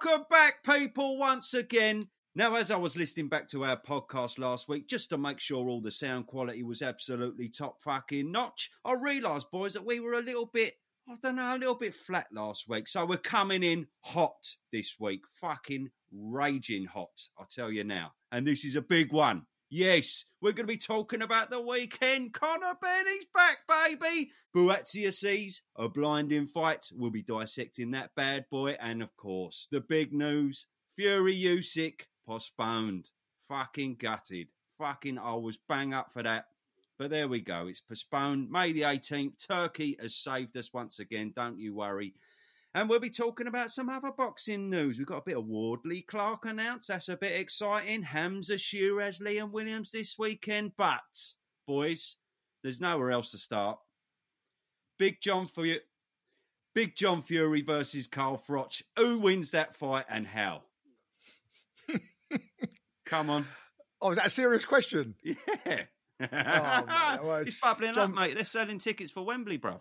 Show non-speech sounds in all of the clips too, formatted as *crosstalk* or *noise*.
Welcome back, people, once again. Now, as I was listening back to our podcast last week, just to make sure all the sound quality was absolutely top fucking notch, I realised, boys, that we were a little bit, I don't know, a little bit flat last week. So we're coming in hot this week. Fucking raging hot, I tell you now. And this is a big one. Yes, we're going to be talking about the weekend. Conor Benny's back, baby. Buatsi Azeez a blinding fight. We'll be dissecting that bad boy. And of course, the big news Fury Usyk postponed. Fucking gutted. Fucking, I was bang up for that. But there we go. It's postponed. May the 18th. Turki has saved us once again. Don't you worry. And we'll be talking about some other boxing news. We've got a bit of Wardley Clarke announced. That's a bit exciting. Hamza Sheeraz, Liam Williams this weekend. But, boys, there's nowhere else to start. Big John Fury, Big John Fury versus Carl Froch. Who wins that fight and how? *laughs* Come on. Oh, is that a serious question? *laughs* Yeah. Oh, well, *laughs* it's it's bubbling John- up, mate. They're selling tickets for Wembley, bruv.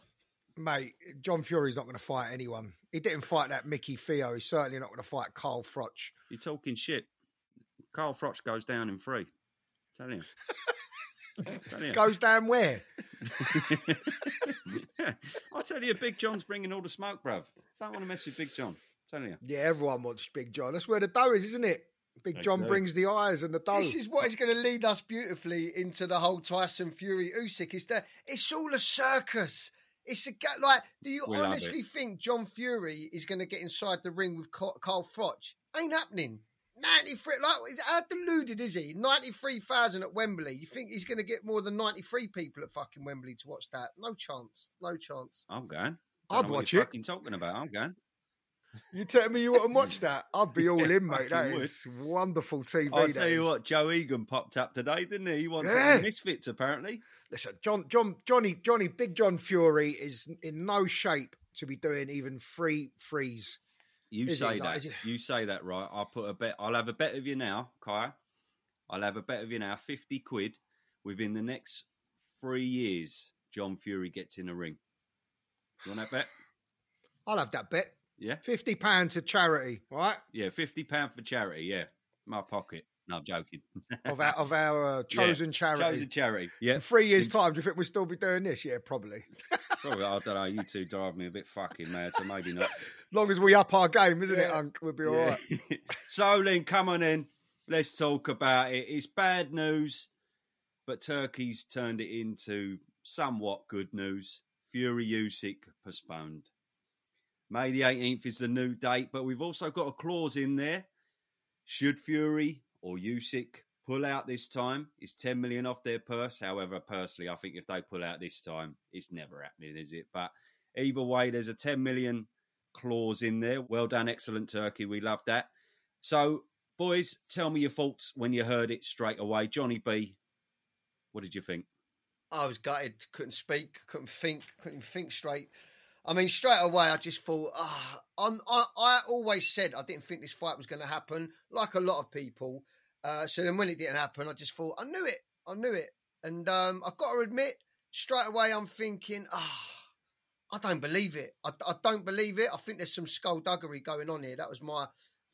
Mate, John Fury's not going to fight anyone. He didn't fight that Mickey Theo. He's certainly not going to fight Carl Froch. You're talking shit. Carl Froch goes down in three. Tell you. *laughs* Tell you. Goes down where? *laughs* I'll tell you, Big John's bringing all the smoke, bruv. Don't want to mess with Big John. Tell you. Yeah, everyone wants Big John. That's where the dough is, isn't it? Big John Okay. brings the eyes and the dough. This is what is going to lead us beautifully into the whole Tyson Fury Usyk. Is that it's all a circus. It's a ga- like. Do you We honestly think John Fury is going to get inside the ring with Carl Froch? Ain't happening. Ninety three. Like how deluded is he? Ninety three thousand at Wembley. You think he's going to get more than ninety three people at fucking Wembley to watch that? No chance. No chance. I'm going. I'd Don't what watch you're it. Fucking talking about. I'm going. You telling me you want to watch *laughs* that? I'd be all in, mate. That would. is wonderful TV. I'll that tell you is. what. Joe Egan popped up today, didn't he? He wants Yeah. misfits, apparently. Listen, John, John, Johnny, Johnny, Big John Fury is in no shape to be doing even free freeze. You Is say Like, that. it- You say that, right? I'll put a bet. I'll have a bet of you now, Kai. I'll have a bet of you now, fifty quid. Within the next three years, John Fury gets in a ring. You want that bet? I'll have that bet. Yeah, Fifty pound to charity, right? yeah, fifty pound for charity. Yeah, my pocket. No, I'm joking. *laughs* Of our of our uh, Yeah, chosen charity. Chosen charity. Yeah, In three years' time, do you think we'll still be doing this? Yeah, probably. *laughs* Probably, I don't know. You two drive me a bit fucking mad, so maybe not. As long as we up our game, isn't it, Unc? We'll be all Yeah. right. *laughs* so, Lynn, come on in. Let's talk about it. It's bad news, but Turki's turned it into somewhat good news. Fury Usyk postponed. May the 18th is the new date, but we've also got a clause in there. Should Fury or Usyk pull out this time, it's 10 million off their purse. However, personally, I think if they pull out this time, it's never happening, is it? But either way, there's a 10 million clause in there. Well done, excellent Turki. We love that. So, boys, tell me your thoughts when you heard it straight away. Johnny B, what did you think? I was gutted. Couldn't speak. Couldn't think. Couldn't think straight. I mean, straight away, I just thought. I'm, I, I always said I didn't think this fight was going to happen, like a lot of people. Uh, so then, when it didn't happen, I just thought I knew it. I knew it, and um, I've got to admit, straight away, I'm thinking, ah, I don't believe it. I, I don't believe it. I think there's some skullduggery going on here. That was my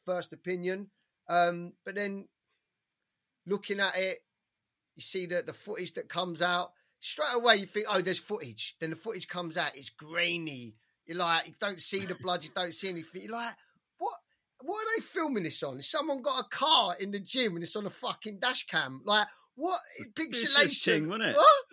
first opinion. Um, but then, looking at it, you see the the footage that comes out straight away. You think, oh, there's footage. Then the footage comes out. It's grainy. You're like, you don't see the blood. You don't see anything. You're like, what? What are they filming this on? Has someone got a car in the gym and it's on a fucking dash cam? Like, what pixelation? thing, wasn't it? What?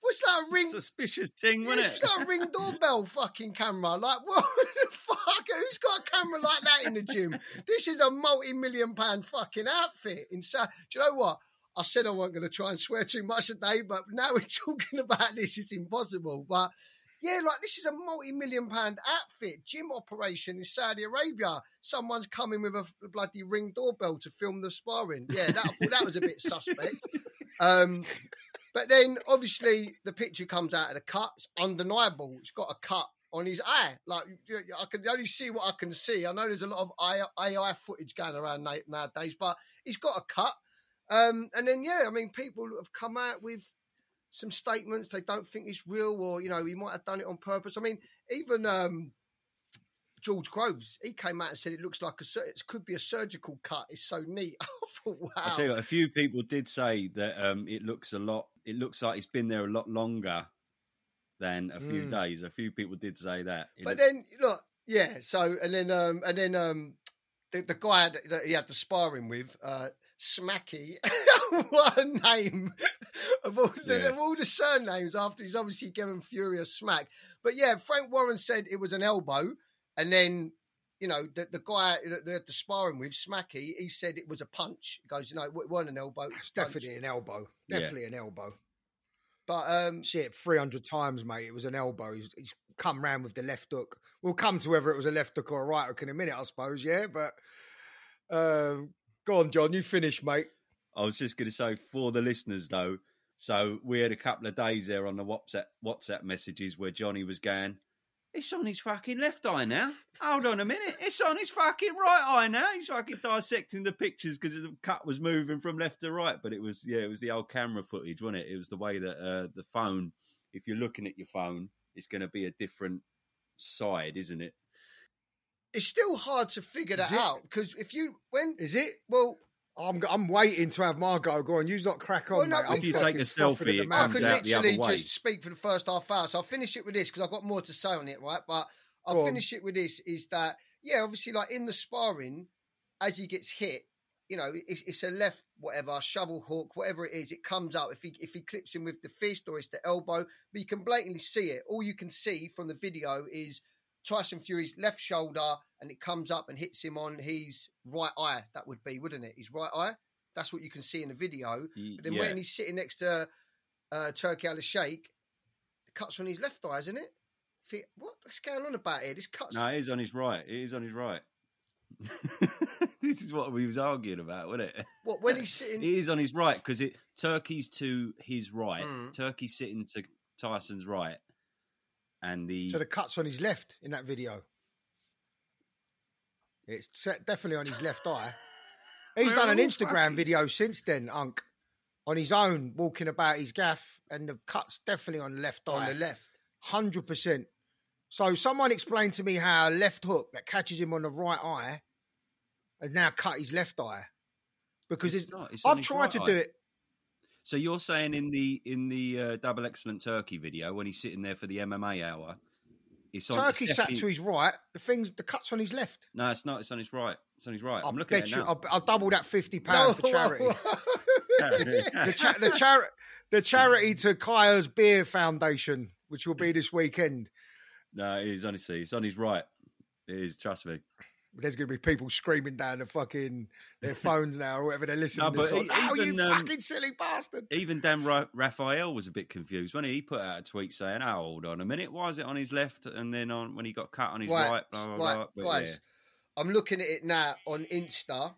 What's that a ring? Suspicious thing, wasn't It's it? like a ring doorbell fucking camera. Like, *laughs* what the fuck? Who's got a camera like that in the gym? This is a multi-million pound fucking outfit. Inside, do you know what? I said I wasn't going to try and swear too much today, but now *laughs* we're talking about this, it's impossible. But yeah, like this is a multi-million pound outfit, gym operation in Saudi Arabia. Someone's coming with a bloody ring doorbell to film the sparring. Yeah, that, that was a bit suspect. Um, but then obviously the picture comes out of the cut. It's undeniable. It's got a cut on his eye. Like I can only see what I can see. I know there's a lot of AI AI footage going around nowadays, but he's got a cut. Um, and then yeah, I mean, people have come out with some statements they don't think it's real, or you know, he might have done it on purpose. I mean, even um, George Groves. He came out and said it looks like a it could be a surgical cut. It's so neat. *laughs* I thought, wow. I tell you, what, a few people did say that um, it looks a lot. It looks like it's been there a lot longer than a few Mm. days. A few people did say that. It but looks- then look, yeah. So and then um and then um the, the guy that, that he had the sparring with, uh Smacky, *laughs* what a name of all the, Yeah. of all the surnames after he's obviously given Fury a smack. But yeah, Frank Warren said it was an elbow, and then. You know, the, the guy that they had the sparring with, Smacky, he said it was a punch. He goes, you know, it weren't an elbow. It's definitely an elbow. Yeah. Definitely an elbow. But um, See it 300 times, mate. It was an elbow. He's, he's come round with the left hook. We'll come to whether it was a left hook or a right hook in a minute, I suppose, yeah? But um, go on, John. You finish, mate. I was just going to say for the listeners though. So we had a couple of days there on the WhatsApp WhatsApp messages where Johnny was going. It's on his fucking left eye now. Hold on a minute. It's on his fucking right eye now. He's fucking dissecting the pictures because the cut was moving from left to right. But it was yeah, it was the old camera footage, wasn't it? It was the way that uh, the phone. If you're looking at your phone, it's going to be a different side, isn't it? It's still hard to figure that out because if you when Is it? well I'm I'm waiting to have my go. Go on, you not crack on, Well, no, if you take a selfie, I could out the other literally just speak for the first half hour. So I'll finish it with this because I've got more to say on it, right? But I'll Go on. finish it with this is that, yeah, obviously, like in the sparring, as he gets hit, you know, it's, it's a left, whatever, shovel hook, whatever it is, it comes out. If he if he clips him with the fist or it's the elbow, but you can blatantly see it. All you can see from the video is Tyson Fury's left shoulder and it comes up and hits him on his right eye. That would be, wouldn't it? His right eye. That's what you can see in the video. But then yeah. when he's sitting next to uh, Turki Al Sheikh, the cuts on his left eye, isn't it? What's going on about here? This cuts. No, it is on his right. It is on his right. *laughs* this is what we was arguing about, wasn't it? What when he's *laughs* sitting? It is on his right because it Turki's to his right. Mm. Turki's sitting to Tyson's right, and the So the cuts on his left in that video. It's set definitely on his left eye. *laughs* He's We're done an oh, Instagram fucking- video since then, Unk, on his own, walking about his gaff, and the cut's definitely on the left on eye. the left. Hundred percent. So someone explained to me how a left hook that catches him on the right eye has now cut his left eye. Because It's it's, not, it's I've tried right to eye. do it. So you're saying in the in the uh, double excellent Turki video when he's sitting there for the MMA hour, it's on. it's Turki sat to his right. The things, the cuts on his left. No, it's not. It's on his right. It's on his right. I I'm looking at it you. now. I'll, I'll double that fifty *laughs* pound for charity. *laughs* the cha- the charity the charity to Kaya's Beer Foundation, which will be this weekend. no, it is honestly. It's on his right. It is. Trust me. There's going to be people screaming down the fucking their *laughs* phones now or whatever they're listening No, to. e- on. oh, you even, um, fucking silly bastard! Even Dan Ra- Rafael was a bit confused when he? he put out a tweet saying, "Oh, hold on a minute, why is it on his left and then on when he got cut on his right?" right, blah, blah, right, blah. Guys. yeah. I'm looking at it now on Insta.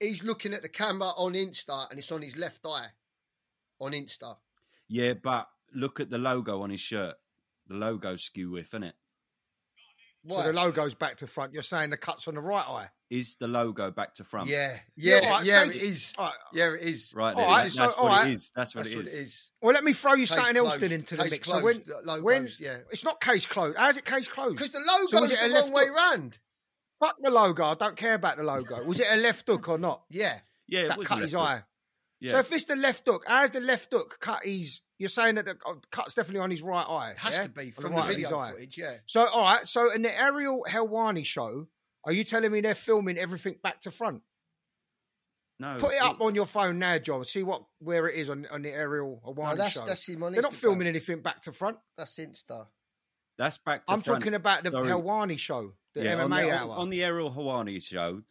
He's looking at the camera on Insta, and it's on his left eye. On Insta. Yeah, but look at the logo on his shirt. The logo's skew with, isn't it? So Why? the logo's back to front. You're saying the cuts on the right eye. Is the logo back to front? Yeah, Yeah, yeah, all right, yeah. so- It is. All right. Yeah, it is. Right, All there, right, that's, so- what right. it is. That's what That's it what is. it is. Well, let me throw you Case something else closed, then into the case mix. So when, closed, logos, when yeah. it's not case closed. How's it case closed? Because the So logo's was it a the left way hook? round. Fuck the logo. I don't care about the logo. Was it a left hook or not? Yeah. Yeah, it that was cut a his hook. eye. Yeah. So if it's the left hook, how's the left hook cut his? You're saying that the uh, cut's definitely on his right eye. It has yeah? to be On from right the of video footage, yeah. So all right. So in the Ariel Helwani show, are you telling me they're filming everything back to front? no, Put it up on your phone now, John. See what where it is on on the Ariel Helwani No, that's show. that's him on they're not filming anything back to front. That's Insta. That's back to I'm front. talking about the Sorry. Helwani show, the yeah, MMA on the, hour. on, on the Ariel Helwani show.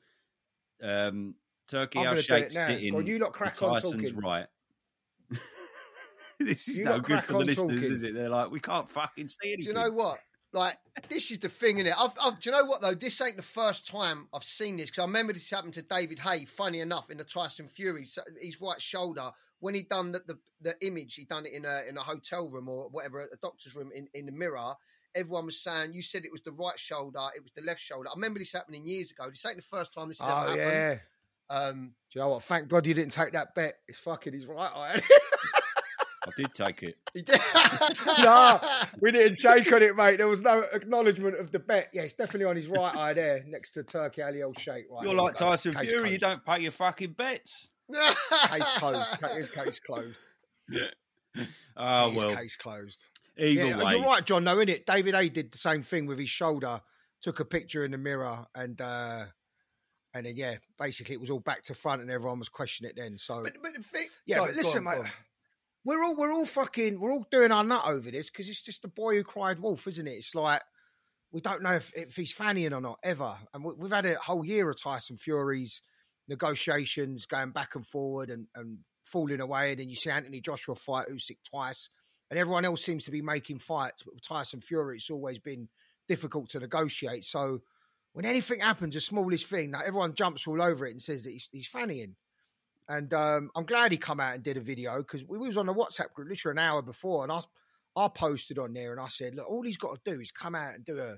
Um, Turki I'm Al it Sheikh now. sitting Go you lot crack on Tyson's talking. right. *laughs* this is You no good for the listeners, talking. is it? They're like, we can't fucking see anything. Do you know what? Like, this is the thing, innit? I've, I've, do you know what, though? This ain't the first time I've seen this, because I remember this happened to David Haye, funny enough, in the Tyson Fury, so- his right shoulder, when he done the, the, the image, he done it in a, in a hotel room or whatever, a doctor's room in, in the mirror. Everyone was saying, you said it was the right shoulder, it was the left shoulder. I remember this happening years ago. This ain't the first time this has oh ever yeah. Happened. Um, Do you know what? Thank God you didn't take that bet. It's fucking his right eye. *laughs* I did take it. He did. *laughs* no, we didn't shake on it, mate. There was no acknowledgement of the bet. Yeah, it's definitely on his right eye there, next to Turki Ali El Sheikh. Right, You're like. Tyson Case Fury. You don't pay your fucking bets. Case closed. His case closed. Oh *laughs* His well. case closed. Either yeah, way, you're right, John. Though, it, David Haye did the same thing with his shoulder. Took a picture in the mirror, and uh and then yeah, basically it was all back to front, and everyone was questioning it then. So but, but yeah, but listen, on, mate. We're all we're all fucking we're all doing our nut over this because it's just the boy who cried wolf, isn't it? It's like we don't know if, if he's fannying or not ever, and we, we've had a whole year of Tyson Fury's negotiations going back and forward and, and falling away, and then you see Anthony Joshua fight Usyk twice, and everyone else seems to be making fights, but with Tyson Fury, it's always been difficult to negotiate. So when anything happens, the smallest thing, like everyone jumps all over it and says that he's, he's fannying. And um, I'm glad he come out and did a video because we was on a WhatsApp group literally an hour before, and I, I posted on there and I said, look, all he's got to do is come out and do a,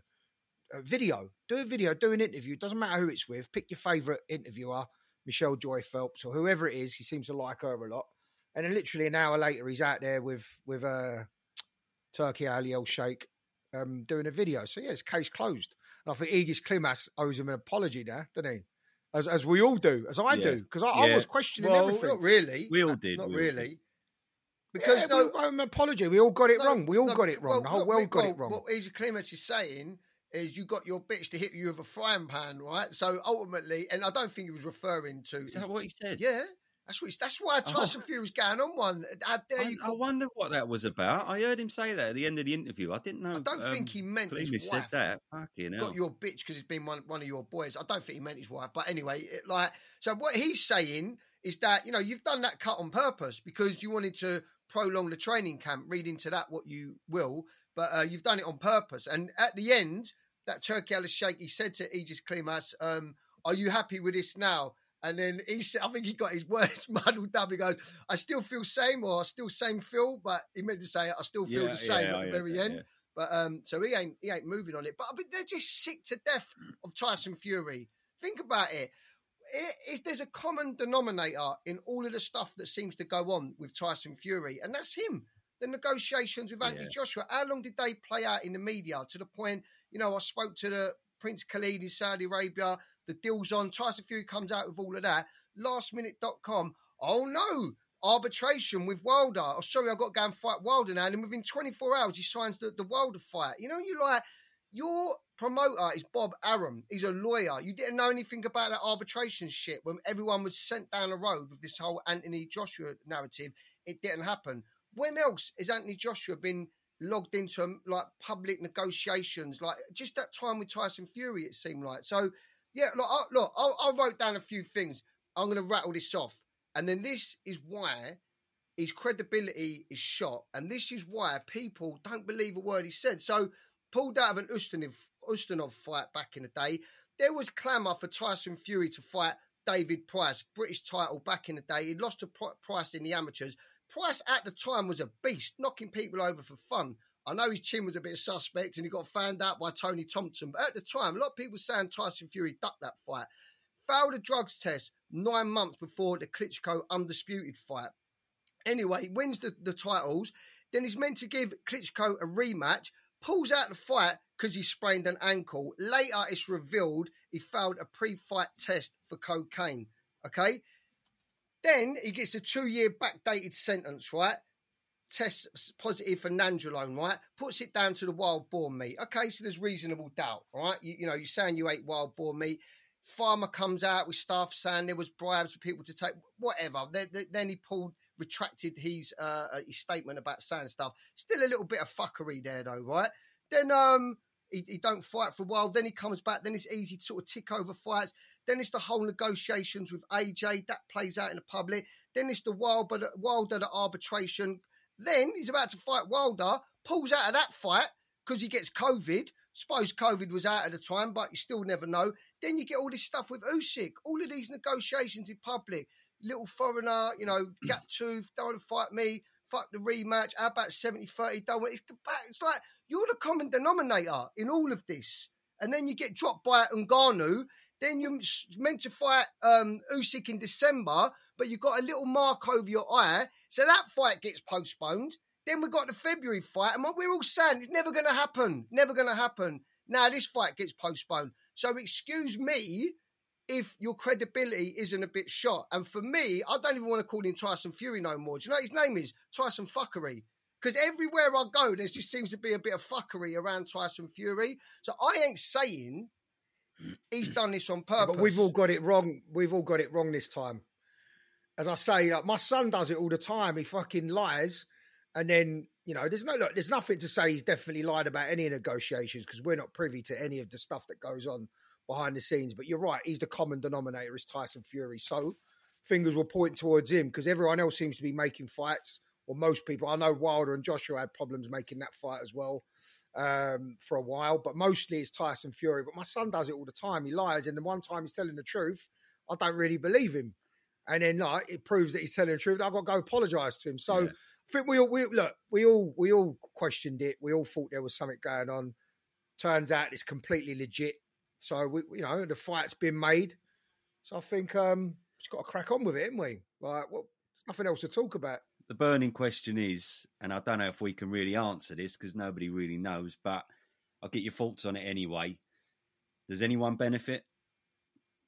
a video, do a video, do an interview. Doesn't matter who it's with. Pick your favourite interviewer, Michelle Joy Phelps or whoever it is. He seems to like her a lot. And then literally an hour later, he's out there with with uh, Turki Ali El Sheikh um, doing a video. So yeah, it's case closed. And I think Egis Klimas owes him an apology now, doesn't he? As, as we all do, as I Yeah. do, because I, I was questioning Well, everything. not really. We all Uh, did, Not we all did. really. Because yeah, no, we, I'm an apology. We all got it no, wrong. We all no, got it wrong. well, the whole world we- got well, it wrong. What Egis Klimas is saying is you got your bitch to hit you with a frying pan, right? So ultimately, and I don't think he was referring to. is that what he said? yeah, that's what. That's why Tyson Fury was going on one. How dare I, you? I wonder what that was about. I heard him say that at the end of the interview. I didn't know. I don't think um, he meant his said wife. that. Fucking hell. got your bitch because it's been one, one of your boys. I don't think he meant his wife, but anyway, it, like so. What he's saying is that you know you've done that cut on purpose because you wanted to prolong the training camp. Read into that what you will, but uh, you've done it on purpose. And at the end, that Turki Alice Sheikh, he said to Egis Klimas, um, "Are you happy with this now?" And then he said, I think he got his *laughs* words muddled up. He goes, I still feel same or I still same feel, but he meant to say I still feel Yeah, the same yeah, at the very end. But um, so he ain't he ain't moving on it. But, I but they're just sick to death of Tyson Fury. Think about it. It- it- there's a common denominator in all of the stuff that seems to go on with Tyson Fury, and that's him. The negotiations with Anthony Yeah. Joshua. How long did they play out in the media to the point? You know, I spoke to the Prince Khalid in Saudi Arabia. The deal's on. Tyson Fury comes out with all of that. Lastminute.com. Oh no, arbitration with Wilder. Oh, sorry, I've got to go and fight Wilder now. And within 24 hours, he signs the, the Wilder fight. You know, you like, your promoter is Bob Arum. He's a lawyer. You didn't know anything about that arbitration shit when everyone was sent down the road with this whole Anthony Joshua narrative. It didn't happen. When else has Anthony Joshua been logged into um, like public negotiations? Like just that time with Tyson Fury, it seemed like. So, yeah, look, I, look, I, I wrote down a few things. I'm going to rattle this off. And then this is why his credibility is shot. And this is why people don't believe a word he said. So, pulled out of an Ustinov, Ustinov fight back in the day, there was clamour for Tyson Fury to fight David Price, British title back in the day. He lost to Price in the amateurs. Price at the time was a beast, knocking people over for fun. I know his chin was a bit suspect and he got found out by Tony Thompson, but at the time, a lot of people saying Tyson Fury ducked that fight. Failed a drugs test nine months before the Klitschko undisputed fight. Anyway, he wins the, the titles. Then he's meant to give Klitschko a rematch, pulls out the fight because he sprained an ankle. Later, it's revealed he failed a pre fight test for cocaine. Okay. Then he gets a two year backdated sentence, right? Tests positive for nandrolone, right? Puts it down to the wild boar meat. Okay, so there's reasonable doubt, right? You, you know, you're saying you ate wild boar meat. Farmer comes out with stuff saying there was bribes for people to take whatever. Then, then he pulled, retracted his uh, his statement about saying stuff. Still a little bit of fuckery there, though, right? Then um, he, he don't fight for a while. Then he comes back. Then it's easy to sort of tick over fights. Then it's the whole negotiations with AJ that plays out in the public. Then it's the Wilder, Wilder the arbitration. Then he's about to fight Wilder, pulls out of that fight because he gets COVID. Suppose COVID was out at the time, but you still never know. Then you get all this stuff with Usyk, all of these negotiations in public. Little foreigner, you know, *clears throat* gap tooth, don't want to fight me, fuck the rematch. How about 70 30? Don't want it's, it's like you're the common denominator in all of this. And then you get dropped by Ngannou. Then you're meant to fight um, Usyk in December, but you've got a little mark over your eye, so that fight gets postponed. Then we've got the February fight, and we're all saying it's never going to happen. Never going to happen. Now this fight gets postponed. So excuse me if your credibility isn't a bit shot. And for me, I don't even want to call him Tyson Fury no more. Do you know his name is? Tyson Fuckery. Because everywhere I go, there just seems to be a bit of fuckery around Tyson Fury. So I ain't saying he's *clears throat* done this on purpose. But we've all got it wrong. We've all got it wrong this time. As I say, like, my son does it all the time. He fucking lies, and then you know, there's no, look, there's nothing to say he's definitely lied about any negotiations because we're not privy to any of the stuff that goes on behind the scenes. But you're right, he's the common denominator is Tyson Fury. So fingers will point towards him because everyone else seems to be making fights, or most people. I know Wilder and Joshua had problems making that fight as well um, for a while, but mostly it's Tyson Fury. But my son does it all the time. He lies, and the one time he's telling the truth, I don't really believe him. And then like it proves that he's telling the truth. I've got to go apologise to him. So Yeah. I think we all we look, we all we all questioned it. We all thought there was something going on. Turns out it's completely legit. So we you know, the fight's been made. So I think um just got to crack on with it, haven't we? Like well, there's nothing else to talk about. The burning question is, and I don't know if we can really answer this because nobody really knows, but I'll get your thoughts on it anyway. Does anyone benefit?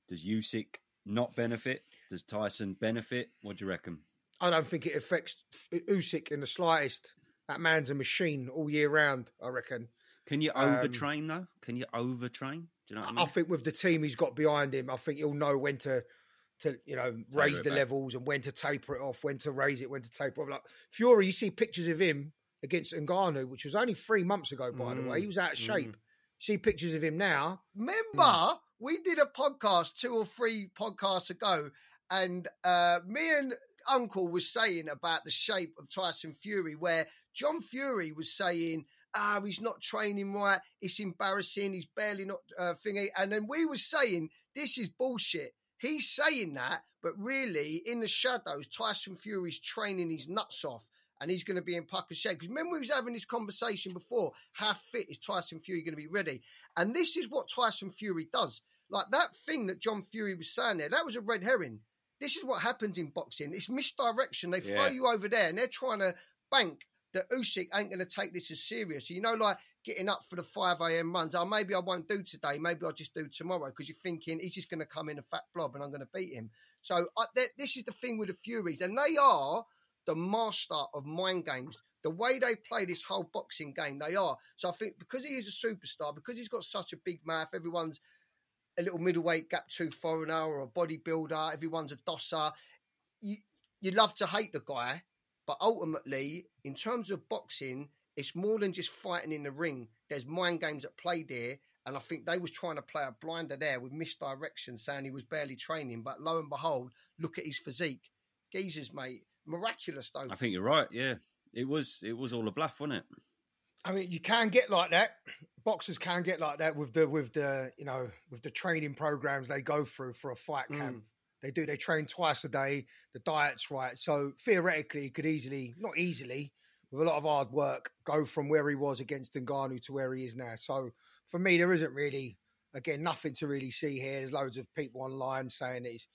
Does Usyk not benefit? Does Tyson benefit? What do you reckon? I don't think it affects Usyk in the slightest. That man's a machine all year round, I reckon. Can you Um, overtrain though? Can you overtrain? Do you know what I I mean? think with the team he's got behind him, I think he'll know when to to you know raise the back. levels and when to taper it off, when to raise it, when to taper off. Like Fury, you see pictures of him against Ngannou, which was only three months ago, by the way. Mm, He was out of shape. mm. See pictures of him now. Remember, we did a podcast two or three podcasts ago, and uh, me and Uncle was saying about the shape of Tyson Fury, where John Fury was saying, "Ah, he's not training right. It's embarrassing. He's barely not uh, thingy." And then we were saying, "This is bullshit." He's saying that, but really, in the shadows, Tyson Fury's training his nuts off. And he's going to be in pucker shape. Because remember, we was having this conversation before. How fit is Tyson Fury going to be ready? And this is what Tyson Fury does. Like that thing that John Fury was saying there, that was a red herring. This is what happens in boxing. It's misdirection. They throw you over there and they're trying to bank that Usyk ain't going to take this as serious. You know, like getting up for the 5 a.m. runs. Oh, maybe I won't do today. Maybe I'll just do tomorrow because you're thinking he's just going to come in a fat blob and I'm going to beat him. So I, th- this is the thing with the Furies. And they are the master of mind games. The way they play this whole boxing game, they are. So I think because he is a superstar, because he's got such a big mouth, everyone's a little middleweight gap tooth foreigner or a bodybuilder, everyone's a dosser. You you love to hate the guy, but ultimately, in terms of boxing, it's more than just fighting in the ring. There's mind games at play there. And I think they was trying to play a blinder there with misdirection, saying he was barely training. But lo and behold, look at his physique. Geezers, mate. Miraculous though. I think you're right. Yeah, it was it was all a bluff, wasn't it? I mean, you can get like that. Boxers can get like that with the with the you know with the training programs they go through for a fight camp. Mm. They do. They train twice a day. The diet's right. So theoretically, he could easily, not easily, with a lot of hard work, go from where he was against Ngannou to where he is now. So for me, there isn't really, again, nothing to really see here. There's loads of people online saying he's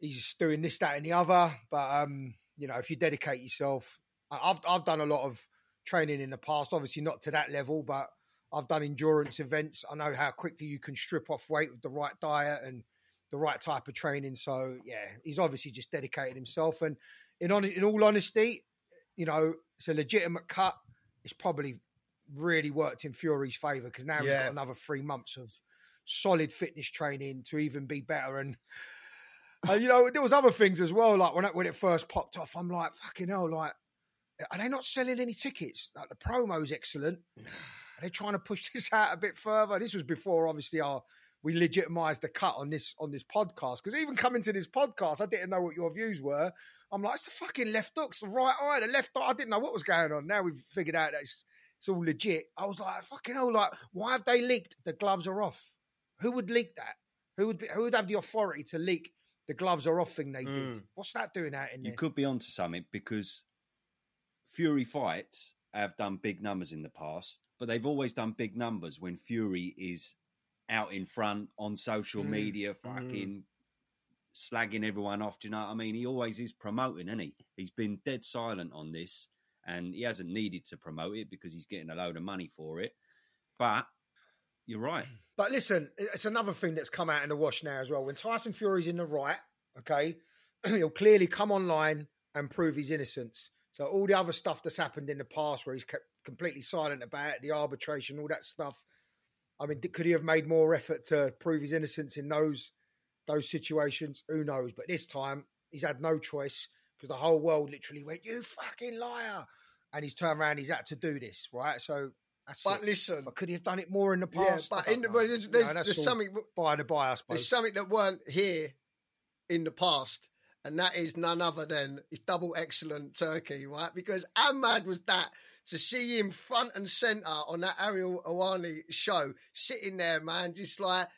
he's doing this, that, and the other. But um, you know, if you dedicate yourself, I've I've done a lot of training in the past. Obviously, not to that level, but I've done endurance events. I know how quickly you can strip off weight with the right diet and the right type of training. So yeah, he's obviously just dedicated himself. And in on, in all honesty, you know, it's a legitimate cut. It's probably really worked in Fury's favour because now he's got another three months of solid fitness training to even be better. And uh, you know, there was other things as well. Like when it, when it first popped off, I'm like, fucking hell, like. Are they not selling any tickets? Like the promo's excellent. Are they trying to push *laughs* this out a bit further? This was before, obviously, our we legitimised the cut on this on this podcast. Because even coming to this podcast, I didn't know what your views were. I'm like, it's the fucking left hook, it's the right eye, the left eye. I didn't know what was going on. Now we've figured out that it's, it's all legit. I was like, fucking hell, like, why have they leaked the gloves are off? Who would leak that? Who would be, who would have the authority to leak the gloves are off thing they did? Mm. What's that doing out in there? You could be onto something because Fury fights have done big numbers in the past, but they've always done big numbers when Fury is out in front on social Mm, media, fucking slagging everyone off. Do you know what I mean? He always is promoting, isn't he? He's been dead silent on this, and he hasn't needed to promote it because he's getting a load of money for it. But you're right. *clears throat* But listen, it's another thing that's come out in the wash now as well. When Tyson Fury's in the right, okay, *clears throat* he'll clearly come online and prove his innocence. So all the other stuff that's happened in the past, where he's kept completely silent about it, the arbitration, all that stuff. I mean, could he have made more effort to prove his innocence in those those situations? Who knows? But this time, he's had no choice because the whole world literally went, "You fucking liar!" And he's turned around. He's had to do this, right? So that's But it. listen, But could he have done it more in the past? I but in the, know. there's, You know, there's something by the by, I there's something that weren't here in the past, and that is none other than his double excellent Turki, right? Because how mad was that to see him front and centre on that Ariel Awani show, sitting there, man, just like.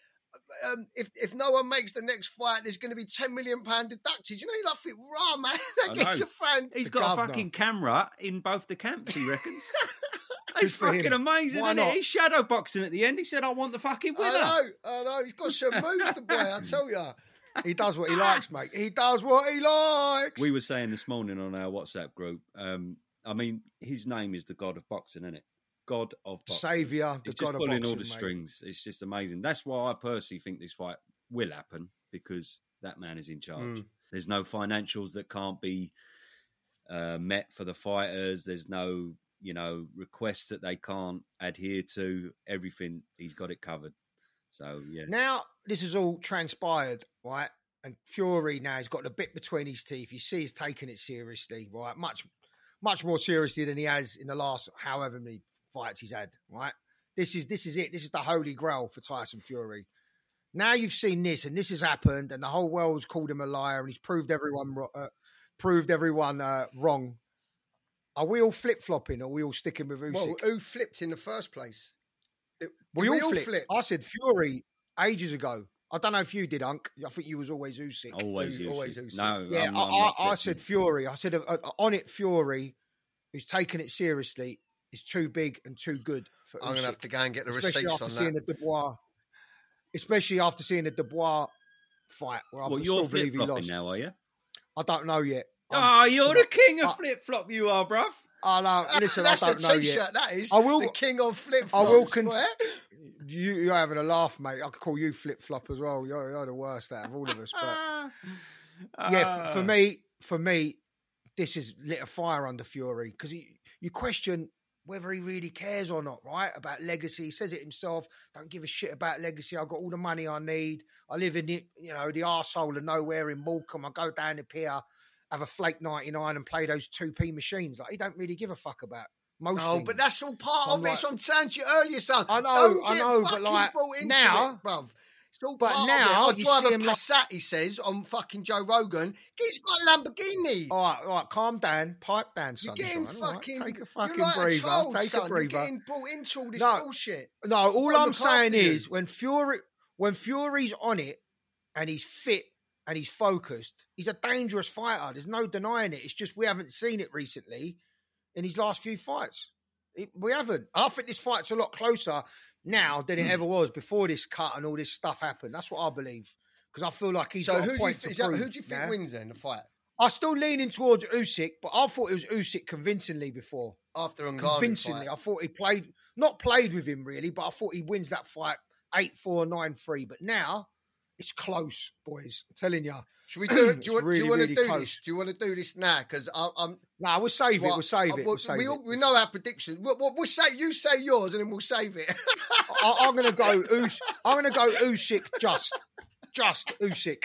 Um, if if no one makes the next fight, there's going to be ten million pound deducted. You know, you like think, raw man, *laughs* I that gets a fan. He's The got governor. a fucking camera in both the camps, he reckons. *laughs* Good It's fucking amazing, Why isn't it? He's shadow boxing at the end. He said, I want the fucking winner. I know, I know. He's got some moves, the boy. I tell you. He does what he *laughs* likes, mate. He does what he likes. We were saying this morning on our WhatsApp group, um, I mean, his name is the god of boxing, isn't it? God of boxing. Savior, the He's just god of pulling boxing, all the mate. strings. It's just amazing. That's why I personally think this fight will happen because that man is in charge. Mm. There's no financials that can't be uh, met for the fighters. There's no, you know, requests that they can't adhere to. Everything he's got it covered. So yeah, Now this has all transpired, right? And Fury now he's got the bit between his teeth. You see, he's taking it seriously, right? Much, much more seriously than he has in the last however many fights he's had, right? This is this is it. This is the holy grail for Tyson Fury. Now you've seen this, and this has happened, and the whole world's called him a liar, and he's proved everyone uh, proved everyone uh, wrong. Are we all flip flopping? Or are we all sticking with Usyk? Well, who flipped in the first place? It- We, did all flipped. I said Fury ages ago. I don't know if you did, Unk. I think you was always Usyk. always, Who- always Usyk. Usyk. No, yeah, I'm- I, I'm I, I said Fury. I said uh, uh, on it Fury, who's taking it seriously, is too big and too good for I'm going to have to go and get the especially receipts after on seeing that. the Dubois, especially after seeing the Dubois fight, where I Well, still you're believe flip he flopping lost. now, are you? I don't know yet. Oh, I'm- you're the king of flip flop. You are, bruv. I know. *laughs* That's, Listen, that's I don't a know t-shirt. yet. That is. I will- The king of flip I will cons- You, you're having a laugh, mate. I could call you flip flop as well. You're, you're the worst out of all of us. But *laughs* yeah, f- for Ah. me, for me, this has lit a fire under Fury because you question whether he really cares or not, right? About legacy. He says it himself. Don't give a shit about legacy. I've got all the money I need. I live in the, you know, the arsehole of nowhere in Morecambe. I go down the pier, have a flake 99 and play those 2p machines. Like, he don't really give a fuck about most Oh, things. but that's all part I'm of it. like- So I'm saying to you earlier, son. I know, I know, but like, now- it, bruv. It's But now of it. you I drive a him like- Passat, he says, on fucking Joe Rogan. He's got a Lamborghini. All right, all right, calm down, pipe down, You're son. getting fucking. take a fucking you're like breather. A child, take son. a breather. You're getting brought into all this No. bullshit. No, all I'm saying you. is when Fury when Fury's on it and he's fit and he's focused, he's a dangerous fighter. There's no denying it. It's just we haven't seen it recently in his last few fights. It- we haven't. I think this fight's a lot closer now than it mm. ever was before this cut and all this stuff happened. That's what I believe because I feel like he's so got who a do, you, point th- to is that, who do you think now. wins then the fight I'm still leaning towards Usyk, but I thought it was Usyk convincingly before after Ngannou convincingly. fight? I thought he played not played with him really, but I thought he wins that fight 8-4, 9-3. But now it's close, boys. I'm telling you. Should we do it? *clears throat* Do you, want- do you want to really do close. this? Do you want to do this now? Because I'm. Nah, we'll save it. well, save uh, it. well, save we, it. we know our predictions. We'll, we'll, we'll say you say yours, and then we'll save it. I, I'm gonna go. *laughs* Us, I'm gonna go Usyk. Just, just Usyk.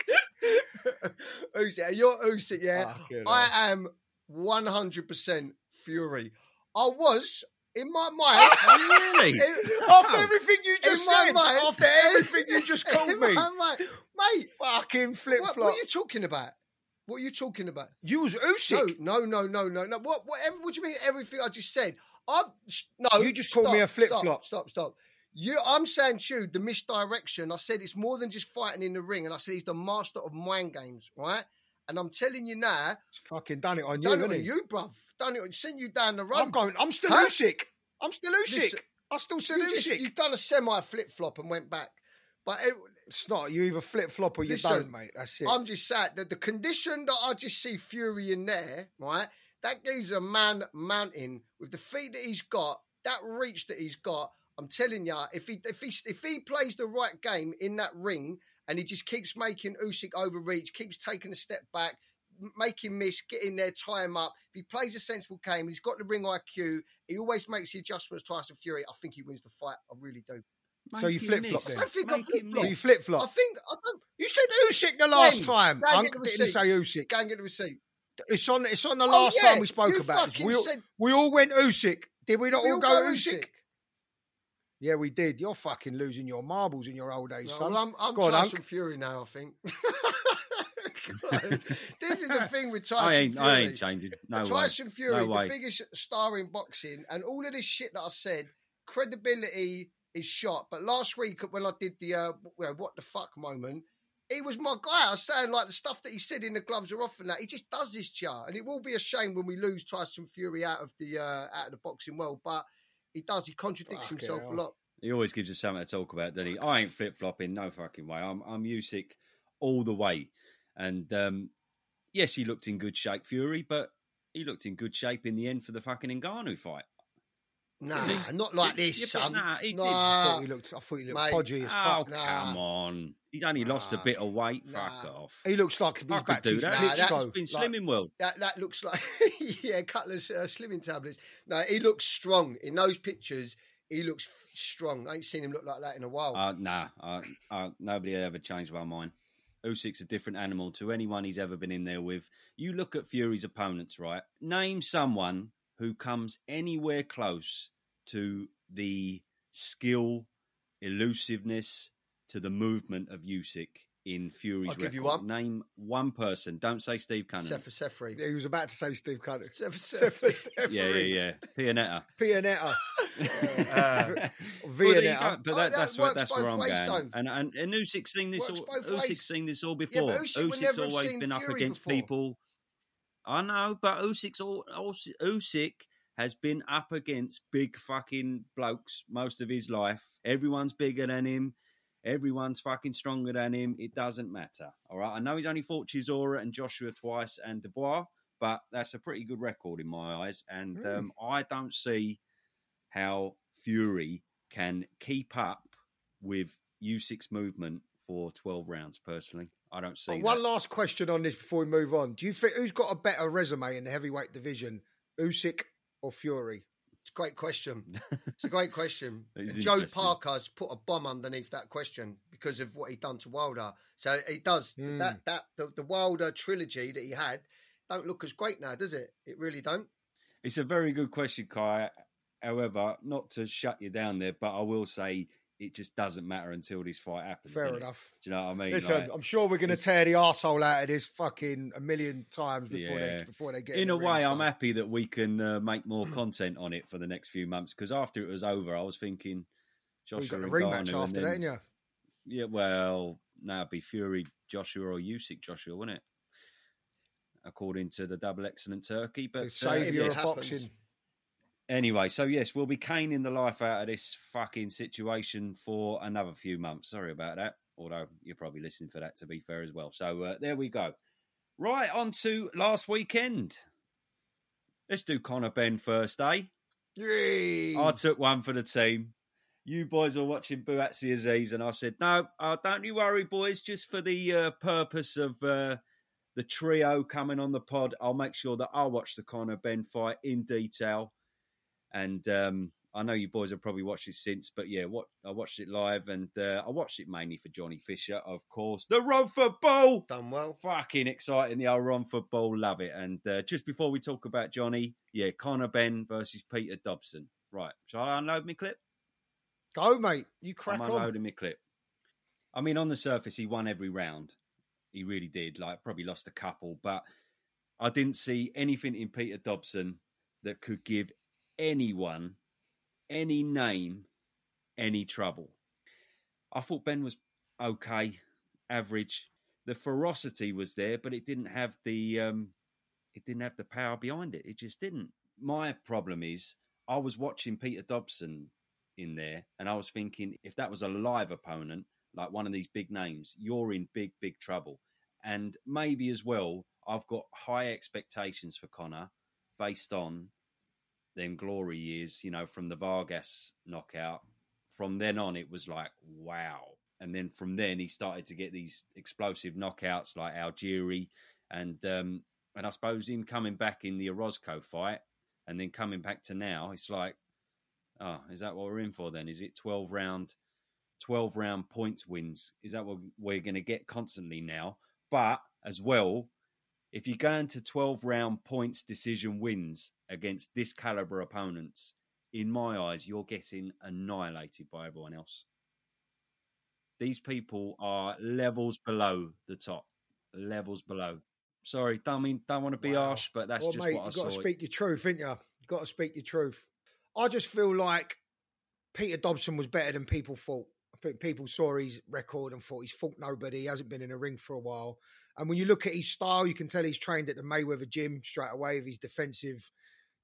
Usyk, you're Usyk, yeah. Fucking. I am 100% Fury. I was in my mind. Really? *laughs* in- After everything you just in said, mind- after everything you just *laughs* called me, my mind, mate. fucking flip What, flop. what are you talking about? What are you talking about? You was Usyk. No, no, no, no, no, no. What, whatever, what do you mean? Everything I just said. I've no. You just called me a flip-flop. Stop, stop, stop. You, I'm saying to you, the misdirection. I said it's more than just fighting in the ring, and I said he's the master of mind games, right? And I'm telling you now, It's fucking done it on you, done it on you, bruv. Done it. Sent you down the road. I'm going. I'm still Huh? Usyk. I'm still Usyk. Listen, I still said You just, you've done a semi flip flop and went back. But it, It's not. You either flip flop or you Listen, don't, mate. That's it. I'm just sad that the condition that I just see Fury in there, right? That guy's a man mountain with the feet that he's got, that reach that he's got. I'm telling you, if he if he if he plays the right game in that ring and he just keeps making Usyk overreach, keeps taking a step back, m- make him miss, get in there, tie him up. If he plays a sensible game, he's got the ring IQ. He always makes the adjustments. Tyson Fury, I think he wins the fight. I really do. So you flip-flop miss. then? I think I flip-flop. so you flip I think I don't. You said Usyk the last When? time. Go and I get the didn't say receipts. Usyk. Go and get the receipt. It's on. It's on the Oh, last yeah, time we spoke you about this. We all, said- we all went Usyk. Did we not We all all go go Usyk? Usyk. Yeah, we did. You're fucking losing your marbles in your old age, No, son. well, I'm, I'm Go on, Tyson Unc. Fury now. I think. *laughs* This is the thing with *laughs* Tyson I ain't, Fury. I ain't changing. No way. Tyson Fury, No the way. biggest star in boxing, and all of this shit that I said, credibility is shot. But last week when I did the uh, what the fuck moment, he was my guy. I was saying like the stuff that he said in the gloves are off and that he just does this chart, and it will be a shame when we lose Tyson Fury out of the uh, out of the boxing world. But he does. He contradicts Fucking himself hell. a lot. He always gives us something to talk about, doesn't he? I ain't flip flopping, no fucking way. I'm I'm Usyk all the way. And um, yes, he looked in good shape, Fury, but he looked in good shape in the end for the fucking Ngannou fight. Nah, Really? not like Yeah, this, son. nah, he did. I thought he looked. I thought he looked Mate. podgy as Oh, fuck. nah. come on. He's only lost a bit of weight. Nah. Fuck off. He looks like he's I back could to do his that. Nah, That's that's Klitschko. been Like, slimming world. That that looks like *laughs* yeah, Cutler's uh, slimming tablets. No, he looks strong in those pictures. He looks strong. I ain't seen him look like that in a while. Uh, nah, uh, uh, nobody ever changed my mind. Usyk's a different animal to anyone he's ever been in there with. You look at Fury's opponents, right? Name someone who comes anywhere close to the skill, elusiveness, to the movement of Usyk in Fury's I'll give you record. one. Name one person. Don't say Steve Cunningham. Sefer Seferi. he was about to say Steve Cutter. *laughs* Sefer Sefer Seferi. Yeah, yeah, yeah. Pianeta. *laughs* Pianeta. *laughs* Uh, Well, there you go. Vianetta. But Oh, that, that that's where that's where I'm ways, going. though. And and and Usyk's seen this Works all. both Usyk's seen this all before. but Usyk Usyk's always seen been up against before. people. I know, but all Usyk has been up against big fucking blokes most of his life. Everyone's bigger than him. Everyone's fucking stronger than him. It doesn't matter. All right. I know he's only fought Chisora and Joshua twice and Dubois, but that's a pretty good record in my eyes. And Mm. um, I don't see how Fury can keep up with Usyk's movement for 12 rounds, personally. I don't see one last question on this before we move on. Do you think who's got a better resume in the heavyweight division, Usyk or Fury? It's a great question. It's a great question. *laughs* Joe. Parker's put a bomb underneath that question because of what he done to Wilder. So it does Hmm. that that the, the Wilder trilogy that he had don't look as great now, does it? It really don't. It's a very good question, Kai. However, not to shut you down there, but I will say it just doesn't matter until this fight happens. Fair doesn't it? enough. Do you know what I mean? Listen, Like, I'm sure we're going to tear the arsehole out of this fucking a million times before Yeah. they before they get in the a ring, way, so- I'm happy that we can uh, make more content on it for the next few months. Because after it was over, I was thinking, Well, Joshua you got a rematch and after that, then- you? Yeah, well, now it'd be Fury, Joshua, or Usyk, Joshua, wouldn't it? According to the double excellent Turki, but The uh, saviour it of boxing. Anyway, so yes, we'll be caning the life out of this fucking situation for another few months. Sorry about that. Although you're probably listening for that, to be fair as well. So uh, there we go. Right on to last weekend. Let's do Conor Benn first, eh? Yay. I took one for the team. You boys were watching Buatsi Azeez, and I said, "No, uh, don't you worry, boys. Just for the uh, purpose of uh, the trio coming on the pod, I'll make sure that I'll watch the Conor Benn fight in detail. And um, I know you boys have probably watched it since, but yeah, what I watched it live, and uh, I watched it mainly for Johnny Fisher, of course. The Romford Bull Done well. fucking exciting. The old Romford Bull, love it. And uh, just before we talk about Johnny, yeah, Conor Benn versus Peter Dobson. Right, shall I unload my clip? Go, mate. You crack I'm on. unloading my clip. I mean, on the surface, he won every round. He really did. Like, probably lost a couple, but I didn't see anything in Peter Dobson that could give anyone, any name, any trouble. I thought Benn was okay, average. The ferocity was there, but it didn't have the um, it didn't have the power behind it. It just didn't. My problem is I was watching Peter Dobson in there, and I was thinking if that was a live opponent, like one of these big names, you're in big, big trouble. And maybe as well, I've got high expectations for Conor based on them glory years, you know, from the Vargas knockout. From then on, it was like, wow. And then from then, he started to get these explosive knockouts like Algieri. And, um, and I suppose him coming back in the Orozco fight and then coming back to now, it's like, oh, is that what we're in for then? Is it 12 round, 12 round points wins? Is that what we're going to get constantly now? But as well, if you go into 12 round points decision wins against this caliber opponents, in my eyes, you're getting annihilated by everyone else. These people are levels below the top, levels below. Sorry, don't mean don't want to be Wow. harsh, but that's well, just mate, what I you've got to speak your truth, ain't you? You've got to speak your truth. I just feel like Peter Dobson was better than people thought. Think people saw his record and thought he's fought nobody. He hasn't been in a ring for a while. And when you look at his style, you can tell he's trained at the Mayweather gym straight away with his defensive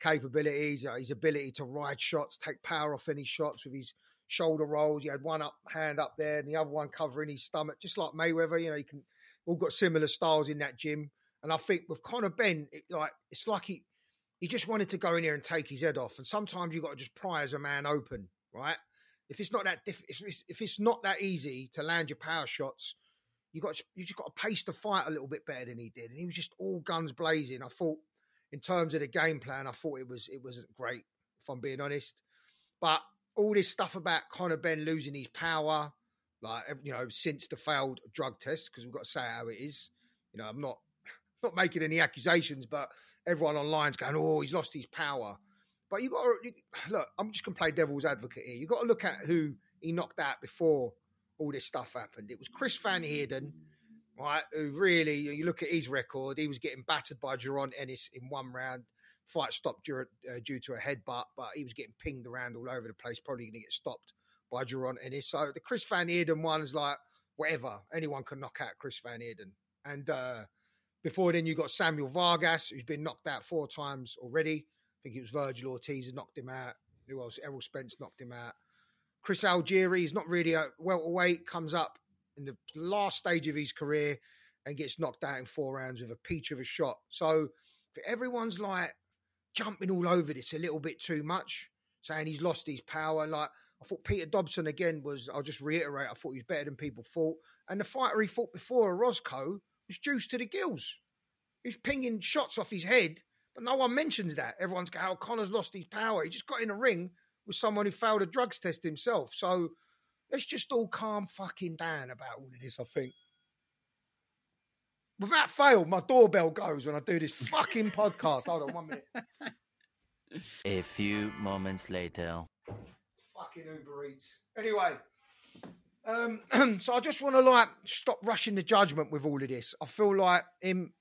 capabilities, uh, his ability to ride shots, take power off any shots with his shoulder rolls. He had one up hand up there and the other one covering his stomach, just like Mayweather. You know, you can all got similar styles in that gym. And I think with Conor Benn, it, like it's like he he just wanted to go in there and take his head off. And sometimes you got to just pry as a man open, right? If it's not that diff- if it's, if it's not that easy to land your power shots, you got you just got to pace the fight a little bit better than he did. And he was just all guns blazing. I thought in terms of the game plan, I thought it was it wasn't great if I'm being honest. But all this stuff about Conor Benn losing his power, like you know, since the failed drug test, because we've got to say how it is. You know, I'm not *laughs* not making any accusations, but everyone online's going, "Oh, he's lost his power." But you got to *sighs* look. I'm just going to play devil's advocate here. You got to look at who he knocked out before all this stuff happened. It was Chris Van Heerden, right? Who really, you look at his record, he was getting battered by Jaron Ennis in one round. Fight stopped due, uh, due to a headbutt, but he was getting pinged around all over the place. Probably going to get stopped by Jaron Ennis. So the Chris Van Heerden one is like whatever. Anyone can knock out Chris Van Heerden. And uh, before then, you got Samuel Vargas, who's been knocked out four times already. I think it was Vergil Ortiz who knocked him out. Who else? Errol Spence knocked him out. Chris Algieri is not really a welterweight, comes up in the last stage of his career and gets knocked out in four rounds with a peach of a shot. So everyone's like jumping all over this a little bit too much, saying he's lost his power. Like I thought Peter Dobson again was, I'll just reiterate, I thought he was better than people thought. And the fighter he fought before, Roscoe, was juiced to the gills. He was pinging shots off his head, but no one mentions that. Everyone's going, oh, Conor's lost his power. He just got in a ring with someone who failed a drugs test himself. So let's just all calm fucking down about all of this, I think. Without fail, my doorbell goes when I do this fucking podcast. Hold on one minute. A few moments later. Fucking Uber Eats. Anyway, um, *clears throat* so I just want to like stop rushing the judgment with all of this. I feel like him,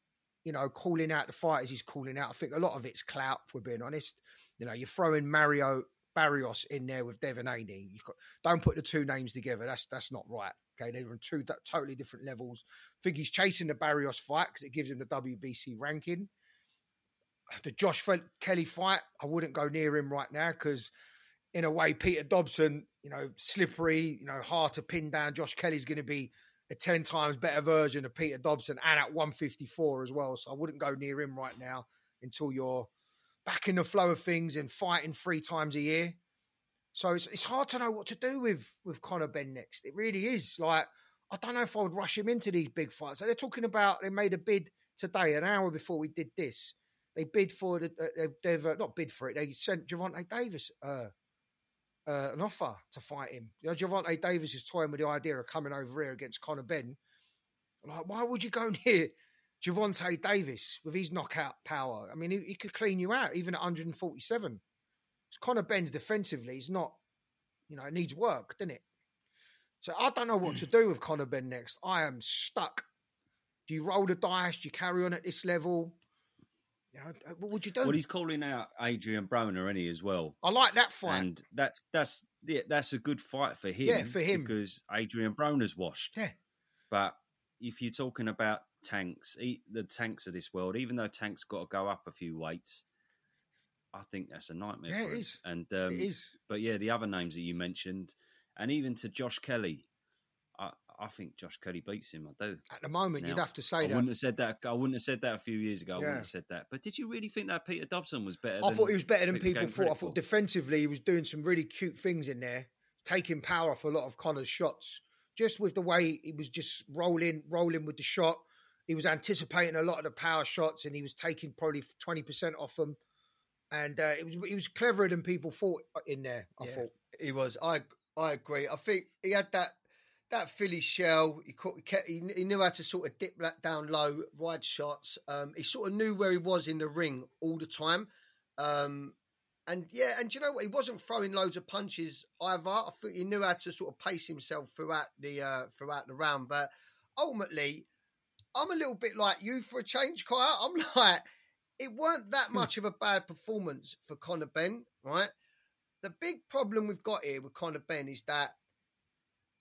you know, calling out the fighters he's calling out. I think a lot of it's clout, if we're being honest. You know, you're throwing Mario Barrios in there with Devin Haney. You don't put the two names together. That's that's not right. Okay, they're on two totally different levels. I think he's chasing the Barrios fight because it gives him the WBC ranking. The Josh Kelly fight, I wouldn't go near him right now because, in a way, Peter Dobson, you know, slippery, you know, hard to pin down. Josh Kelly's going to be a 10 times better version of Peter Dobson and at 154 as well. So I wouldn't go near him right now until you're back in the flow of things and fighting three times a year. So it's, it's hard to know what to do with with Conor Benn next. It really is. Like I don't know if I would rush him into these big fights. So they're talking about they made a bid today, an hour before we did this. They bid for the uh, they've, uh, not bid for it. They sent Gervonta Davis uh, uh, an offer to fight him. You know, Gervonta Davis is toying with the idea of coming over here against Conor Benn. Like, why would you go *laughs* near Gervonta Davis with his knockout power? I mean, he, he could clean you out even at 147. Conor Benn's defensively he's not, you know, it needs work, doesn't it? So I don't know what to do with Conor Benn next. I am stuck. Do you roll the dice? Do you carry on at this level? You know, uh, what would you do? Well, he's calling out Adrian Broner, any as well, I like that fight. and that's that's yeah, that's a good fight for him. Yeah, for him. because Adrian Broner's washed. yeah, But if you're talking about tanks, the tanks of this world, even though tanks got to go up a few weights, I think that's a nightmare. Yeah, for it And um, it is. but yeah, the other names that you mentioned, and even to Josh Kelly, I, I think Josh Kelly beats him. I do. At the moment, you'd have to I say that. wouldn't have said that. I wouldn't have said that a few years ago. I wouldn't have said that. But did you really think that Peter Dobson was better? I than thought he was better than people people thought. I thought defensively he was doing some really cute things in there, taking power off a lot of Conor's shots. Just with the way he was just rolling, rolling with the shot, he was anticipating a lot of the power shots, and he was taking probably twenty percent off them. And uh, it was he was cleverer than people thought in there. I Yeah. thought. He was. I I agree. I think he had that that Philly shell. He, caught, he, kept, he, he knew how to sort of dip that down low, ride shots. Um, he sort of knew where he was in the ring all the time. Um, and yeah, and you know what? He wasn't throwing loads of punches either. I think he knew how to sort of pace himself throughout the uh, throughout the round. But ultimately, I'm a little bit like you for a change, Kaya. I'm *laughs* like, it weren't that much of a bad performance for Conor Benn, right? The big problem we've got here with Conor Benn is that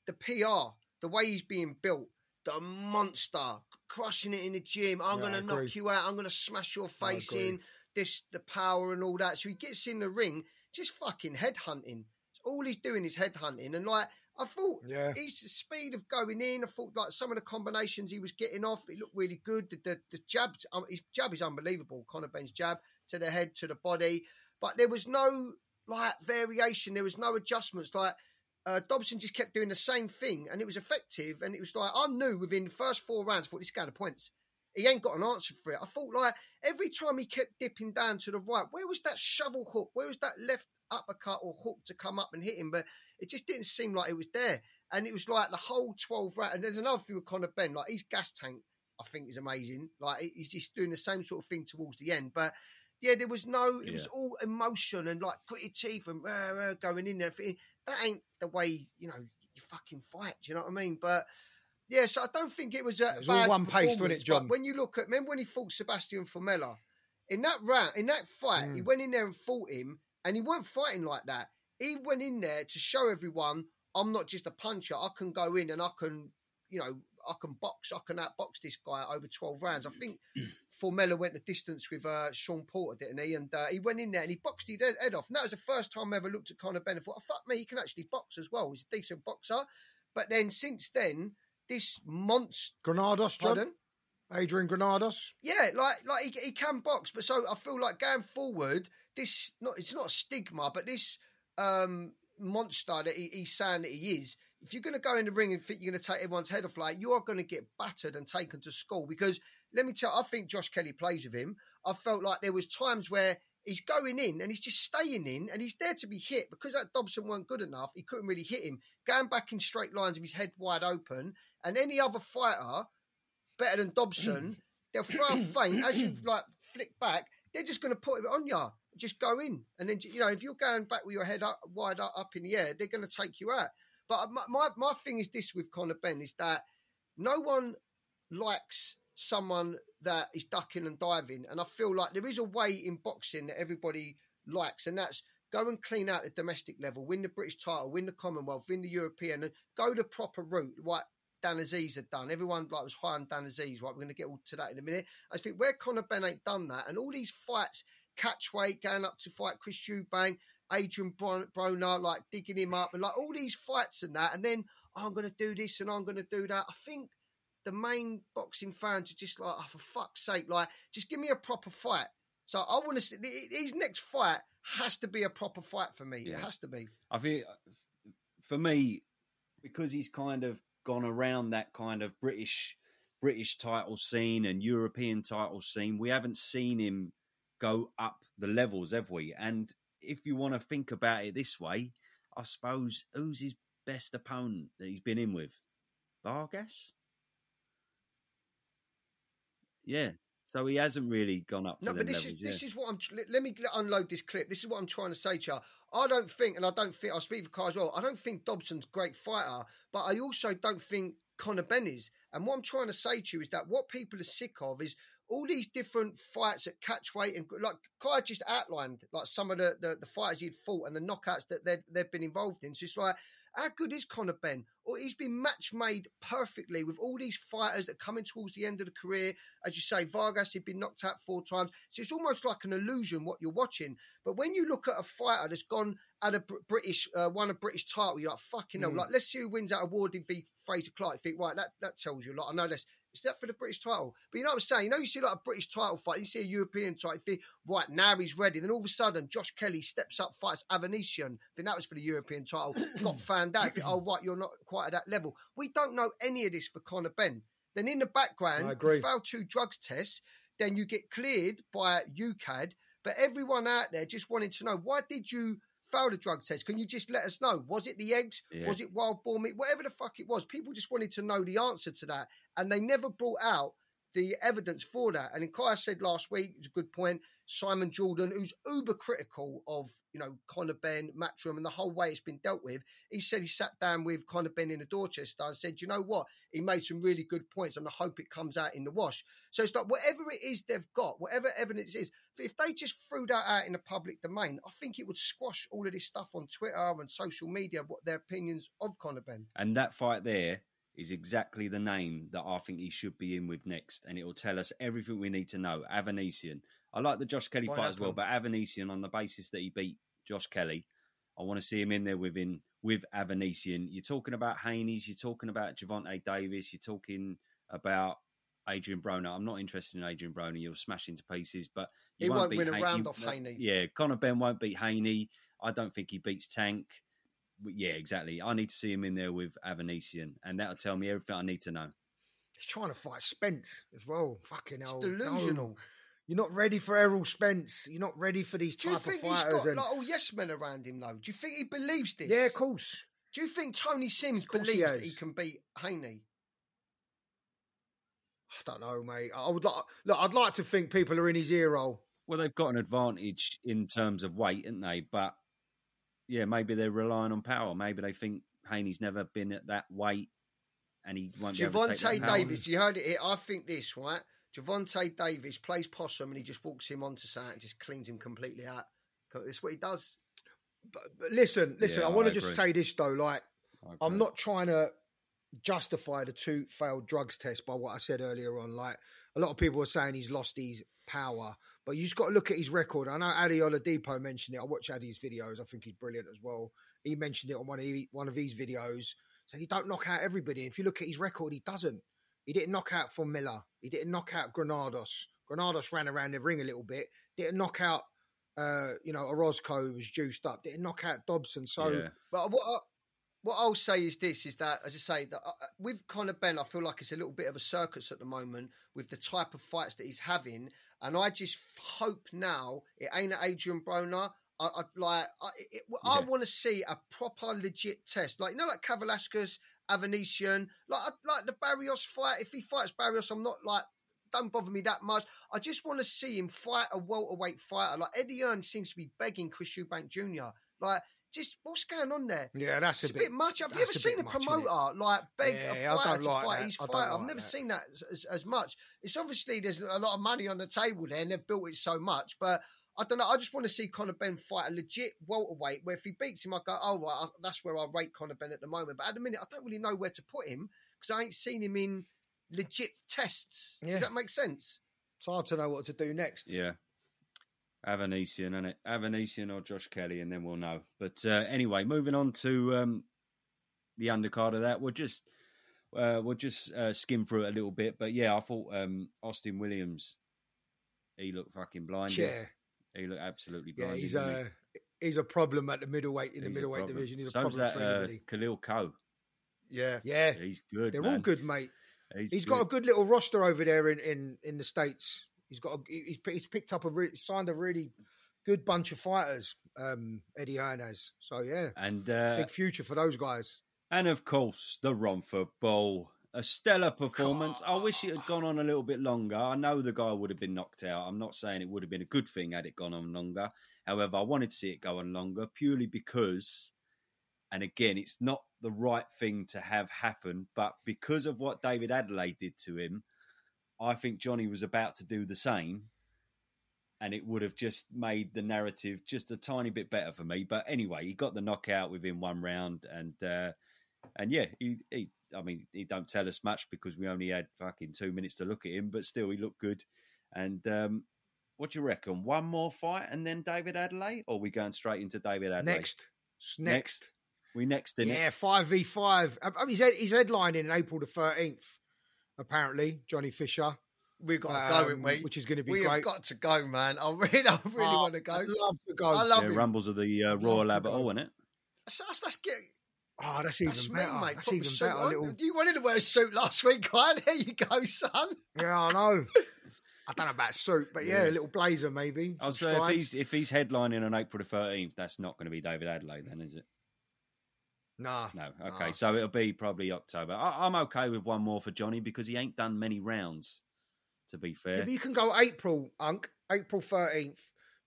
the PR, the way he's being built, the monster, crushing it in the gym. I'm Yeah, going to knock you out. I'm going to smash your face in. This, the power and all that. So he gets in the ring, just fucking headhunting. All he's doing is headhunting. And like, I thought Yeah. his speed of going in, I thought like some of the combinations he was getting off, it looked really good. The, the, the jab, um, his jab is unbelievable. Conor Benn's jab to the head, to the body. But there was no like variation. There was no adjustments. Like uh, Dobson just kept doing the same thing, and it was effective. And it was like I knew within the first four rounds, I thought this guy had points. He ain't got an answer for it. I thought like every time he kept dipping down to the right, where was that shovel hook? Where was that left uppercut or hook to come up and hit him? But it just didn't seem like it was there. And it was like the whole 12 round. And there's another thing with Conor Benn, like his gas tank, I think is amazing. Like he's just doing the same sort of thing towards the end. But yeah, there was no, it was all emotion and like gritty teeth and rah, rah, going in there. Thinking, That ain't the way, you know, you fucking fight. Do you know what I mean? But yeah, so I don't think it was a It was all one pace, wasn't it, John? When you look at, remember when he fought Sebastian Formella? In that round, in that fight, he Mm. went in there and fought him, and he weren't fighting like that. He went in there to show everyone, I'm not just a puncher. I can go in and I can, you know, I can box. I can outbox this guy over 12 rounds. I think *clears throat* Formella went the distance with uh, Shawn Porter, didn't he? And uh, he went in there and he boxed his head- off. And that was the first time I ever looked at Conor Benn and thought, oh, fuck me, he can actually box as well. He's a decent boxer. But then since then, this monster. Granados, John. Pardon? Adrian Granados. Yeah, like like he, he can box, but so I feel like going forward, this not it's not a stigma, but this um monster that he, he's saying that he is. If you're going to go in the ring and think you're going to take everyone's head off, like you are going to get battered and taken to school. Because let me tell, you, I think Josh Kelly plays with him. I felt like there was times where he's going in and he's just staying in and he's there to be hit because that Dobson weren't good enough. He couldn't really hit him. Going back in straight lines with his head wide open, and any other fighter better than Dobson, *clears throat* they'll throw a feint as you *clears throat* like flick back. They're just going to put it on you. Just go in, and then you know if you're going back with your head up wide up, up in the air, they're going to take you out. But my, my my thing is this with Conor Benn is that no one likes someone that is ducking and diving, and I feel like there is a way in boxing that everybody likes, and that's go and clean out the domestic level, win the British title, win the Commonwealth, win the European, and go the proper route. What Dan Azeez had done. Everyone like was high on Dan Azeez, right? We're going to get all to that in a minute. I think where Conor Benn ain't done that, and all these fights, catch weight, going up to fight Chris Eubank, Adrian Bron- Broner, like digging him up, and like all these fights and that, and then oh, I'm going to do this and I'm going to do that. I think the main boxing fans are just like, oh, for fuck's sake, like just give me a proper fight. So I want to see his next fight has to be a proper fight for me. It has to be. I think uh, for me, because he's kind of gone around that kind of British British title scene and European title scene, we haven't seen him go up the levels, have we? And if you want to think about it this way, I suppose who's his best opponent that he's been in with? Vargas? Yeah. So he hasn't really gone up to No, but this levels. is yeah. this is what I'm. Let, let me unload this clip. This is what I'm trying to say to you. I don't think, and I don't think I speak for Kai as well. I don't think Dobson's a great fighter, but I also don't think Conor Benn is. And what I'm trying to say to you is that what people are sick of is all these different fights at catch weight and like Kai just outlined like some of the, the, the fighters he'd fought and the knockouts that they've been involved in. So it's like, How good is Conor Benn? Or he's been match made perfectly with all these fighters that are coming towards the end of the career. As you say, Vargas He'd been knocked out four times. So it's almost like an illusion what you're watching. But when you look at a fighter that's gone at a British, uh, won a British title, you're like, fucking hell. Mm. Like, let's see who wins that award in v Fraser Clarke. You think, right, that, that tells you a lot. I know that's is that for the British title? But you know what I'm saying? You know, you see like a British title fight, you see a European title, you think, right, now he's ready. Then all of a sudden, Josh Kelly steps up, fights Avanesyan. I think that was for the European title. *coughs* Got found out. Think, oh, right, you're not quite at that level. We don't know any of this for Conor Benn. Then in the background, I agree. you fail two drugs tests, then you get cleared by UKAD. But everyone out there just wanted to know, why did you fail the drug test? Can you just let us know? Was it the eggs? Yeah. Was it wild boar meat? Whatever the fuck it was, people just wanted to know the answer to that. And they never brought out the evidence for that. And in Kai said last week, it's a good point. Simon Jordan, who's uber critical of, you know, Conor Benn, Matchroom, and the whole way it's been dealt with, he said he sat down with Conor Benn in the Dorchester and said, you know what? He made some really good points, and I hope it comes out in the wash. So it's like whatever it is they've got, whatever evidence is, if they just threw that out in the public domain, I think it would squash all of this stuff on Twitter and social media, what their opinions of Conor Benn. And that fight there is exactly the name that I think he should be in with next, and it will tell us everything we need to know. Avanesyan. I like the Josh Kelly Why fight as well, but Avanesyan on the basis that he beat Josh Kelly, I want to see him in there with him with Avanesyan. You're talking about Haney's, you're talking about Gervonta Davis, you're talking about Adrian Broner. I'm not interested in Adrian Broner. You'll smash into pieces, but you He won't, won't beat win a Han- round you- off Haney. Yeah, Conor Benn won't beat Haney. I don't think he beats Tank. But Yeah, exactly. I need to see him in there with Avanesyan, and that'll tell me everything I need to know. He's trying to fight Spence as well. Fucking It's hell. no. delusional. You're not ready for Errol Spence. You're not ready for these Do you type of think he's fighters. got and- like all yes men around him though? Do you think he believes this? yeah, of course. Do you think Tony Sims Of course he believes that he can beat Haney? I don't know, mate. I would like. Look, I'd like to think people are in his ear roll. Well, they've got an advantage in terms of weight, haven't they? But yeah, maybe they're relying on power. Maybe they think Haney's never been at that weight, and he won't be able to take Gervonta. Davis, you heard it here. I think this, right? Gervonta Davis plays possum and he just walks him onto something and just cleans him completely out. That's what he does. But, but listen, listen. Yeah, I want to just say this though. Like, I'm not trying to justify the two failed drugs tests by what I said earlier on. Like, a lot of people are saying he's lost his power, but you just got to look at his record. I know Adi Oladipo mentioned it. I watch Adi's videos. I think he's brilliant as well. He mentioned it on one of he, one of his videos. Said he don't knock out everybody. If you look at his record, he doesn't. He didn't knock out for Miller. He didn't knock out Granados. Granados ran around the ring a little bit. Didn't knock out, uh, you know, Orozco who was juiced up. Didn't knock out Dobson. So Yeah. But what I, what I'll say is this: is that as I say, that uh, with Conor Benn, I feel like it's a little bit of a circus at the moment with the type of fights that he's having, and I just hope now it ain't Adrian Broner. I, I like I, it, I Yeah. want to see a proper legit test, like you know, like Kavaliauskas, Avanesyan, like like the Barrios fight. If he fights Barrios, I'm not like don't bother me that much. I just want to see him fight a welterweight fighter. Like Eddie Hearn seems to be begging Chris Eubank Jr. Like, just what's going on there? yeah, that's It's a a bit. bit much. Have you ever a seen bit a much, promoter like beg Yeah, a I fighter to like fight that. his I don't fighter? I've never that. seen that as, as, as much. It's obviously there's a lot of money on the table there, and they've built it so much. But I don't know. I just want to see Conor Benn fight a legit welterweight. Where if he beats him, I go, oh right, I- that's where I rate Conor Benn at the moment. But at the minute, I don't really know where to put him because I ain't seen him in legit tests. Yeah. Does that make sense? It's hard to know what to do next. Yeah. Avanesyan, and it Avanesyan or Josh Kelly, and then we'll know. But uh, anyway, moving on to um, the undercard of that, we'll just uh, we'll just uh, skim through it a little bit. But yeah, I thought um, Austin Williams, he looked fucking blind. Yeah, He looked absolutely yeah, he's didn't he? a he's a problem at the middleweight in the He's a middleweight division. He's a So's problem that, for uh. Khalil Coe. Yeah. Yeah, He's good. they're man. all good, mate. He's, he's good. got a good little roster over there in in, in the states. He's got a, he's he's picked up a re- signed a really good bunch of fighters. Um, Eddie Hearn has. So yeah, and uh, big future for those guys. And of course, the Romford Bull. A stellar performance. I wish it had gone on a little bit longer. I know the guy would have been knocked out. I'm not saying it would have been a good thing had it gone on longer. However, I wanted to see it go on longer purely because, and again, it's not the right thing to have happen, but because of what David Adeleye did to him, I think Johnny was about to do the same. and it would have just made the narrative just a tiny bit better for me. But anyway, he got the knockout within one round, and uh, and yeah, he, he I mean, he don't tell us much because we only had fucking two minutes to look at him, but still, he looked good. And um, what do you reckon? One more fight and then David Adeleye, or we going straight into David Adeleye? Next. It's next. We next in it. Yeah, five v five. He's, he's headlining in April the thirteenth. Apparently, Johnny Fisher, We've got to go, um, haven't we? which is going to be we great. have got to go, man. I really, *laughs* I really Oh, want to go. I'd love to go. I love Yeah, him. Rumbles of the uh, Royal love to Albert go. Hall, isn't it? That's, that's, that's get, oh, that's even that's me, better. mate. That's Proper even better. on. Little... You wanted to wear a suit last *laughs* week, Ryan. There you go, son. Yeah, I know. *laughs* I don't know about suit, but yeah, Yeah. a little blazer maybe. Oh, some so if he's if he's headlining on April the thirteenth, that's not going to be David Adeleye, then, is it? Nah, No. Okay, Nah. so it'll be probably October. I, I'm okay with one more for Johnny because he ain't done many rounds. To be Yeah, fair, but you can go April, Unk. April thirteenth,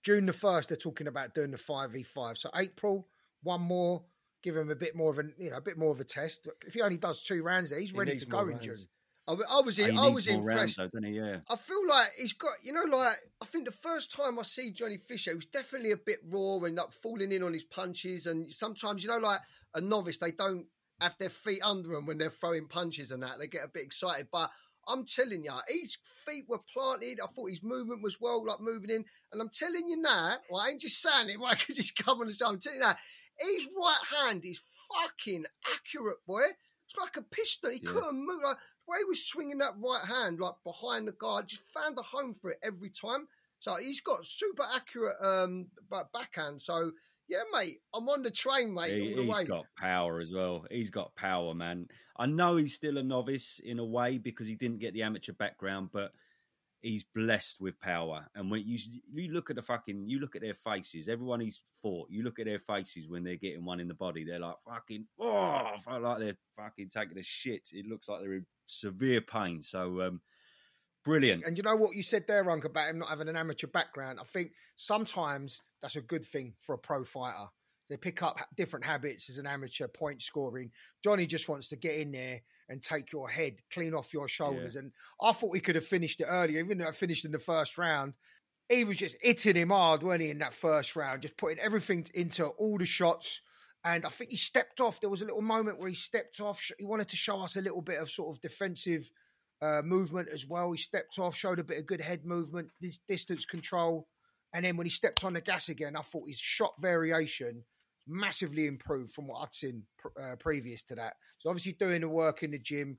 June the first. They're talking about doing the five v five. So April, one more. Give him a bit more of a you know a bit more of a test. If he only does two rounds, there, he's He ready to go in rounds. June. I, I was, oh, he I needs was more rounds, impressed. though? Yeah. I feel like he's got, you know, like I think the first time I see Johnny Fisher, he was definitely a bit raw and like falling in on his punches. And sometimes, you know, like a novice, they don't have their feet under them when they're throwing punches and that. They get a bit excited. But I'm telling you, his feet were planted. I thought his movement was well, like moving in. And I'm telling you now, well, I ain't just saying it, *laughs* right? Because he's coming and so I'm telling you now, his right hand is fucking accurate, boy. It's like a pistol. He Yeah. couldn't move. Like the way he was swinging that right hand, like behind the guard, just found a home for it every time. So he's got super accurate um ba- backhand. So yeah, mate, I'm on the train, mate, He, has got power as well. He's got power, man. I know he's still a novice in a way because he didn't get the amateur background, but he's blessed with power. And when you you look at the fucking, you look at their faces. Everyone he's fought, you look at their faces when they're getting one in the body. They're like fucking, oh, like they're fucking taking a shit. It looks like they're in severe pain. So um, brilliant. And you know what you said there, Unk, about him not having an amateur background. I think sometimes that's a good thing for a pro fighter. They pick up different habits as an amateur point scoring. Johnny just wants to get in there and take your head clean off your shoulders. And I thought we could have finished it earlier, even though I finished in the first round. He was just hitting him hard, weren't he, in that first round, just putting everything into all the shots. And I think he stepped off. There was a little moment where he stepped off. He wanted to show us a little bit of sort of defensive uh, movement as well. He stepped off, showed a bit of good head movement, this distance control. And then when he stepped on the gas again, I thought his shot variation massively improved from what I'd seen pr- uh, previous to that. So obviously doing the work in the gym,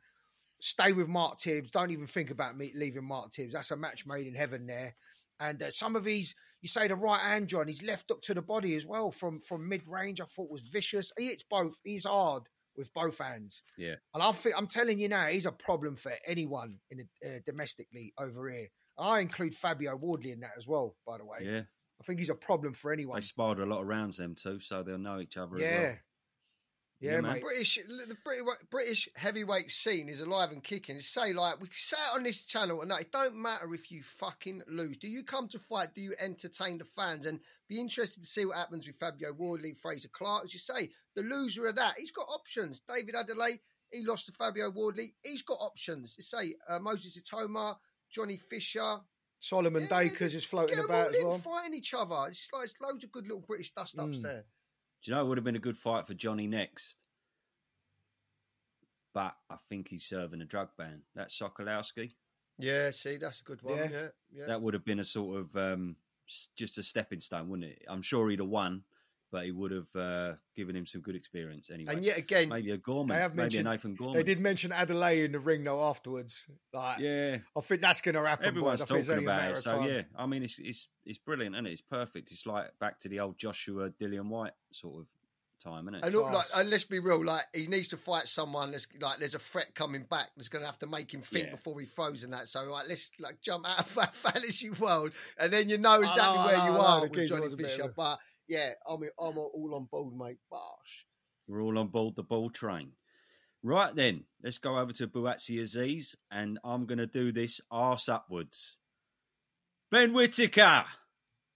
stay with Mark Tibbs. Don't even think about me leaving Mark Tibbs. That's a match made in heaven there. And uh, some of these, you say the right hand, John, his left up to the body as well from from mid range. I thought was vicious. He hits both. He's hard with both hands. Yeah. And I'm I'm telling you now, he's a problem for anyone in the, uh, domestically over here. I include Fabio Wardley in that as well. By the way, Yeah, I think he's a problem for anyone. they sparred a lot of rounds them two, so they'll know each other. as Yeah. well. Yeah, Yeah, man. mate. British, the British, British heavyweight scene is alive and kicking. Say like we say it on this channel, and that it don't matter if you fucking lose. Do you come to fight? Do you entertain the fans? And be interested to see what happens with Fabio Wardley, Fraser Clarke. As you say, the loser of that, he's got options. David Adeleye, he lost to Fabio Wardley. He's got options. You say uh, Moses Itauma, Johnny Fisher, Solomon Yeah, Dacres is floating get 'em about all as in well. fighting each other. It's like it's loads of good little British dust ups Mm. there. Do you know it would have been a good fight for Johnny next? But I think he's serving a drug ban. That Sokolowski. Yeah, see, that's a good one. Yeah. Yeah, yeah. That would have been a sort of um, just a stepping stone, wouldn't it? I'm sure he'd have won, but he would have uh, given him some good experience anyway. And yet again, maybe a Gorman, They have maybe a Nathan Gorman. They did mention Adeleye in the ring though afterwards. Like, Yeah, I think that's going to happen. everyone's boys. I think it's talking about it. So time. yeah, I mean, it's it's it's brilliant, and it? it's perfect. It's like back to the old Joshua Dillian Whyte sort of time, isn't it? And look, like, and let's be real, like he needs to fight someone that's like there's a threat coming back that's going to have to make him think Yeah. before he throws and that. So like, let's like jump out of *laughs* that fantasy world, and then you know exactly know, I where know, you I know. are The with Johnny was a bit Fisher. a- But yeah, I'm I'm all on board, mate. Bosh. We're all on board the ball train. Right then, let's go over to Buatsi Azeez, and I'm going to do this arse upwards. Ben Whitaker.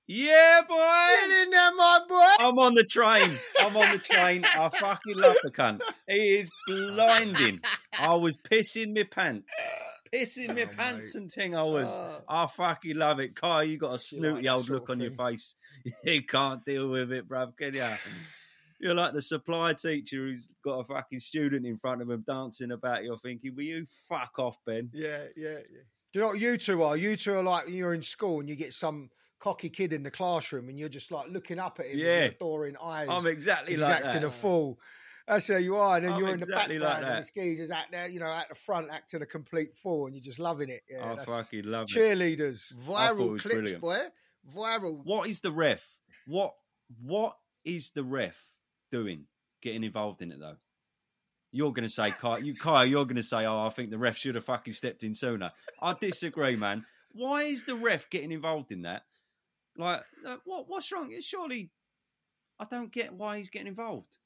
Yeah, boy. Get in there, my boy. I'm on the train. I'm on the train. I fucking love the cunt. He is blinding. I was pissing my pants. Pissing my Oh, pants mate. and ting. I was. Oh. I fucking love it. Kyle, you got a snooty that old look on your face. *laughs* You can't deal with it, bruv, can you? You're like the supply teacher who's got a fucking student in front of him dancing about. You're thinking, will you fuck off, Ben? Yeah, yeah, yeah. Do you know what you two are? You two are like when you're in school and you get some cocky kid in the classroom and you're just like looking up at him Yeah. with adoring eyes. I'm exactly like acting that. a fool. That's how you are. And then I'm you're in the exactly like background and the skis is out there, you know, at the front acting a complete fool and you're just loving it. Yeah, I that's fucking love it. cheerleaders. I thought it Viral clips, brilliant. boy. Viral. What is the ref? What What is the ref doing? Getting involved in it though. You're going to say, Kyle, you, *laughs* Kyle, you're going to say, oh, I think the ref should have fucking stepped in sooner. I disagree, man. Why is the ref getting involved in that? Like, what? What's wrong? Surely, I don't get why he's getting involved.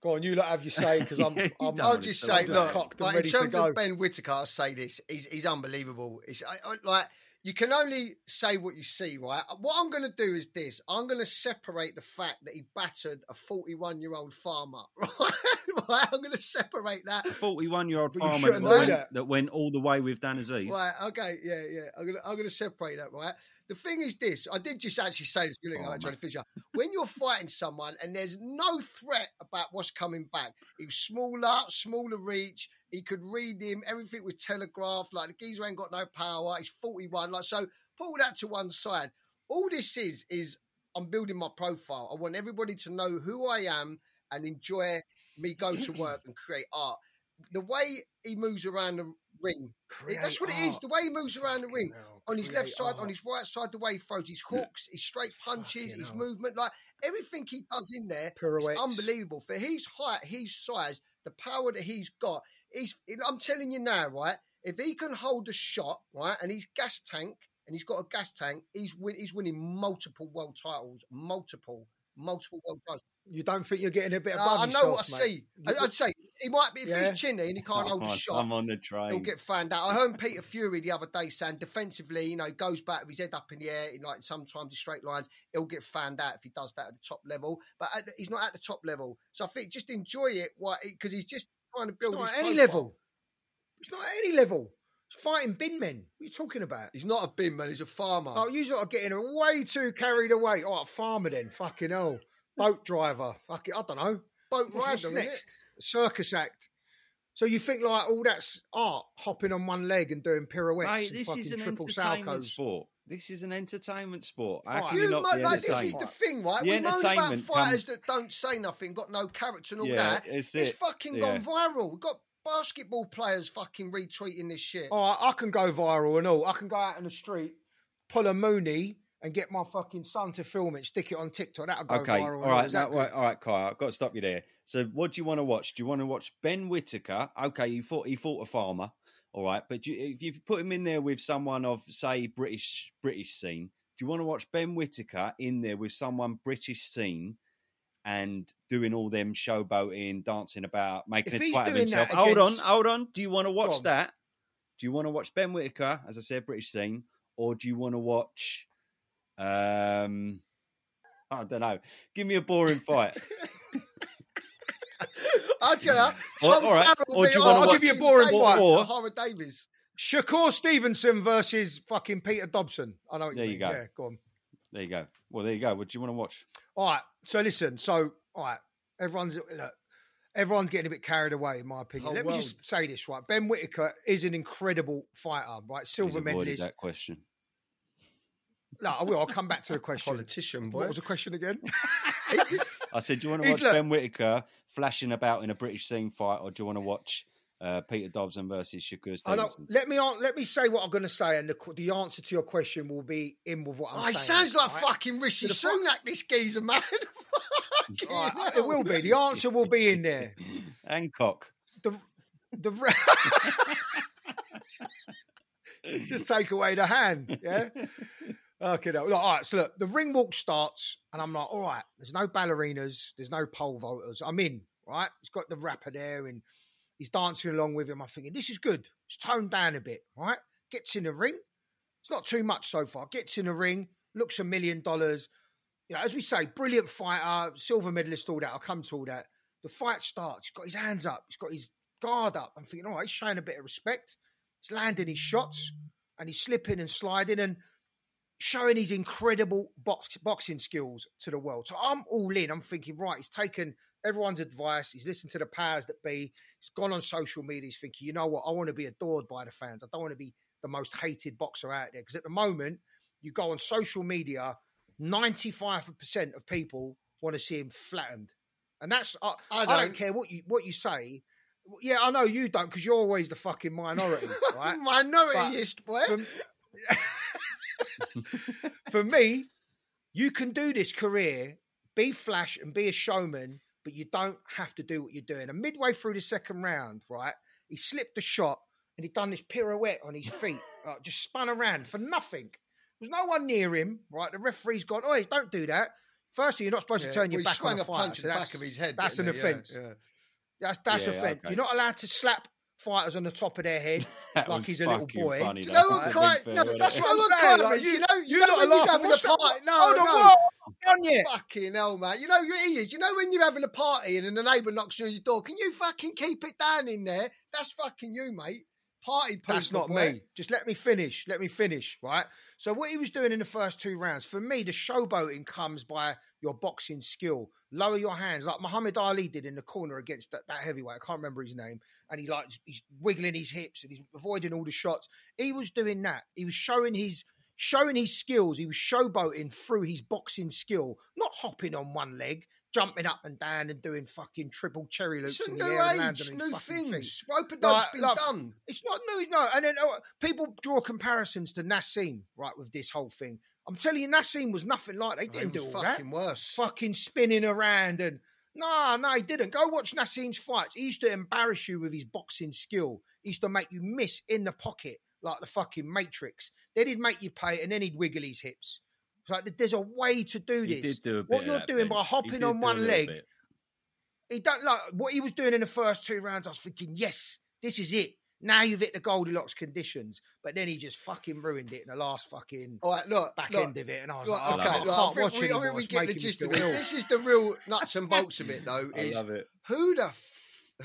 Go on, you lot have your say because *laughs* I'm, Yeah, I'm I'll just to say, I'm look, cocked like, in terms of Ben Whitaker, I'll say this: he's he's unbelievable. It's I, I, like you can only say what you see, right? What I'm going to do is this: I'm going to separate the fact that he battered a 41 year old farmer, right? *laughs* right? I'm going to separate that. 41 year old farmer that shouldn't went, that. that went all the way with Dan Azeez. Right, okay, yeah, yeah. I'm gonna I'm gonna separate that, right? The thing is this, I did just actually say this good Oh, like Johnny mate. Fisher. When you're fighting someone and there's no threat about what's coming back, he was smaller, smaller reach, he could read him, everything was telegraphed, like the geezer ain't got no power, he's 41, like so pull that to one side. All this is is I'm building my profile. I want everybody to know who I am and enjoy me go to *clears throat* work and create art. The way he moves around the ring, it- that's what it is. The way he moves around the ring, on his left side, on his right side, the way he throws his hooks, his straight punches, Fucking his hell. movement, like everything he does in there, Pirouettes. it's unbelievable. For his height, his size, the power that he's got, he's. I'm telling you now, right? If he can hold a shot, right, and he's gas tank, and he's got a gas tank, he's win, he's winning multiple world titles, multiple, multiple world titles. You don't think you're getting a bit Uh, above I know yourself, what I see. see. I, would say he might be if Yeah. he's chinny and he can't oh, hold a shot. I'm on the train. He'll get found out. I heard Peter Fury the other day saying defensively, you know, he goes back with his head up in the air, in like sometimes in straight lines. He'll get found out if he does that at the top level, but at he's not at the top level. So I think just enjoy it, Why because he's just trying to build Not his at any profile. level. It's not at any level. It's fighting bin men. What are you talking about? He's not a bin man. He's a farmer. Oh, you lot are getting way too carried away. Oh, a farmer then. Fucking hell. Boat driver. Fuck it. I don't know. Boat What's rider, next? Circus act. So you think like all that's art, hopping on one leg and doing pirouettes Mate, and this fucking is an triple entertainment salchows? sport. This is an entertainment sport. How Right. you, You, not mate, be like, this is the thing, right? The we moan about entertainment fighters comes- that don't say nothing, got no character and all Yeah, that. it's It's it. fucking Yeah. gone viral. We've got basketball players fucking retweeting this shit. All right, I can go viral and all. I can go out in the street, pull a Mooney, and get my fucking son to film it, stick it on TikTok. That'll go Okay, viral. all right, that wait, all right, Kyle. I've got to stop you there. So, what do you want to watch? Do you want to watch Ben Whitaker? Okay, he fought he fought a farmer, all right. But you, if you put him in there with someone of say British British scene, do you want to watch Ben Whitaker in there with someone British scene and doing all them showboating, dancing about, making If a twat of himself? that Hold on, hold on. Do you want to watch that? Do you want to watch Ben Whitaker, as I said, British scene, or do you want to watch? Um, I don't know. Give me a boring fight. *laughs* I'll tell you, *laughs* Well, Tom all right. Farrell Or v. do you wanna I'll watch- give you a boring Davis, fight? Or- Hara Davis. Shakur Stevenson versus fucking Peter Dobson. I know what There you you go. Yeah, go on. There you go. Well, there you go. What do you want to watch? All right. So listen. So all right. Everyone's look, everyone's getting a bit carried away, in my opinion. Whole Let me just say this right. Ben Whitaker is an incredible fighter, right? Silver avoided medalist. that question. No, I will. I'll come back to the question. Politician, boy. What was the question again? *laughs* I said, do you want to watch look- Ben Whitaker flashing about in a British scene fight, or do you want to watch uh, Peter Dobson versus Shakur Stevenson? Let me let me say what I'm going to say, and the the answer to your question will be in with what I'm Oh, saying. he sounds like right? fucking Rishi the fuck- Sunak, this geezer, man. *laughs* Fucking All right, hell. it will be. The answer will be in there. *laughs* Hancock. The the re- just take away the hand. Yeah. Okay. No. All right. So look, the ring walk starts, and I'm like, all right. There's no ballerinas. There's no pole vaulters. I'm in. Right. He's got the rapper there, and he's dancing along with him. I'm thinking this is good. It's toned down a bit. Right. Gets in the ring. It's not too much so far. Gets in the ring. Looks a million dollars. You know, as we say, brilliant fighter, silver medalist, all that. I'll come to all that. The fight starts. He's got his hands up. He's got his guard up. I'm thinking, all right, he's showing a bit of respect. He's landing his shots and he's slipping and sliding and showing his incredible box, boxing skills to the world. So I'm all in. I'm thinking, right, he's taken everyone's advice. He's listened to the powers that be. He's gone on social media. He's thinking, you know what? I want to be adored by the fans. I don't want to be the most hated boxer out there. Because at the moment, you go on social media, 95% of people want to see him flattened. And that's, I, I I don't don't. care what you what you say. Yeah, I know you don't because you're always the fucking minority, *laughs* right? Minorityist, boy. *laughs* From- *laughs* for me, you can do this career, be flash and be a showman, but you don't have to do what you're doing. And midway through the second round, right, he slipped a shot and he'd done this pirouette on his feet, *laughs* uh, just spun around for nothing. There was no one near him, right? The referee's gone, oh, don't do that. Firstly, you're not supposed Yeah, to turn your well, he back swung on a a fighter. punch so in the back of his head. That's an didn't? Yeah, offence. yeah. That's that's Yeah, offence. okay. You're not allowed to slap fighters on the top of their head *laughs* like he's a little boy. Funny, Do you though, know what to be quite? No, that's what I'm I'm saying, saying. like, You you- know, you you know lot when are you're laughing. having a What's the- party. No, Hold no. what? Done yet? Fucking hell, mate. You know who he is. You know when you're having a party and then the neighbour knocks on your door. Can you fucking keep it down in there? That's fucking you, mate. Party people. That's not boy. me. Just let me finish. Let me finish, right? So what he was doing in the first two rounds, for me, the showboating comes by your boxing skill. Lower your hands, like Muhammad Ali did in the corner against that, that heavyweight. I can't remember his name. And he like he's wiggling his hips and he's avoiding all the shots. He was doing that. He was showing his showing his skills. He was showboating through his boxing skill, not hopping on one leg, jumping up and down and doing fucking triple cherry loops It's a in the new air and age, new fucking feet. things. Rope and Like- dope's been like- done. It's not no, no. And then oh, people draw comparisons to Naseem, right, with this whole thing. I'm telling you, Naseem was nothing like They oh, didn't It do all that. fucking worse. Fucking spinning around and no, no, he didn't. Go watch Naseem's fights. He used to embarrass you with his boxing skill. He used to make you miss in the pocket like the fucking Matrix. Then he'd make you pay, and then he'd wiggle his hips. It's like there's a way to do He this. did do a bit What of you're that, doing Ben. by hopping on one leg, bit. he don't like what he was doing in the first two rounds. I was thinking, yes, this is it. Now you've hit the Goldilocks conditions, but then he just fucking ruined it in the last fucking All right, look. back look, end of it, and I was look, like, I can't, okay, it. I look, can't I watch we, anymore. I mean, we It's get the making gist of it. This is the real nuts and bolts of it, though. *laughs* I Is love it. who the f-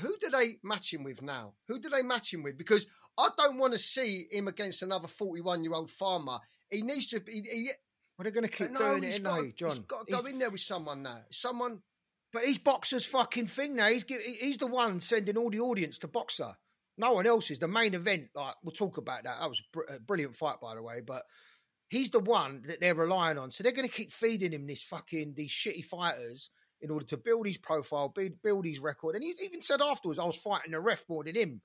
who do they match him with now? Who do they match him with? Because I don't want to see him against another forty-one-year-old farmer. He needs to. He, he, Well, they're going to keep no, doing it, got, they, John? He's got to go He's- in there with someone now. Someone. But he's Boxxer's fucking thing now. He's he's the one sending all the audience to Boxer. No one else is. The main event, like we'll talk about that. That was a brilliant fight, by the way. But he's the one that they're relying on. So they're going to keep feeding him this fucking these shitty fighters in order to build his profile, build, build his record. And he even said afterwards, "I was fighting the ref more than him."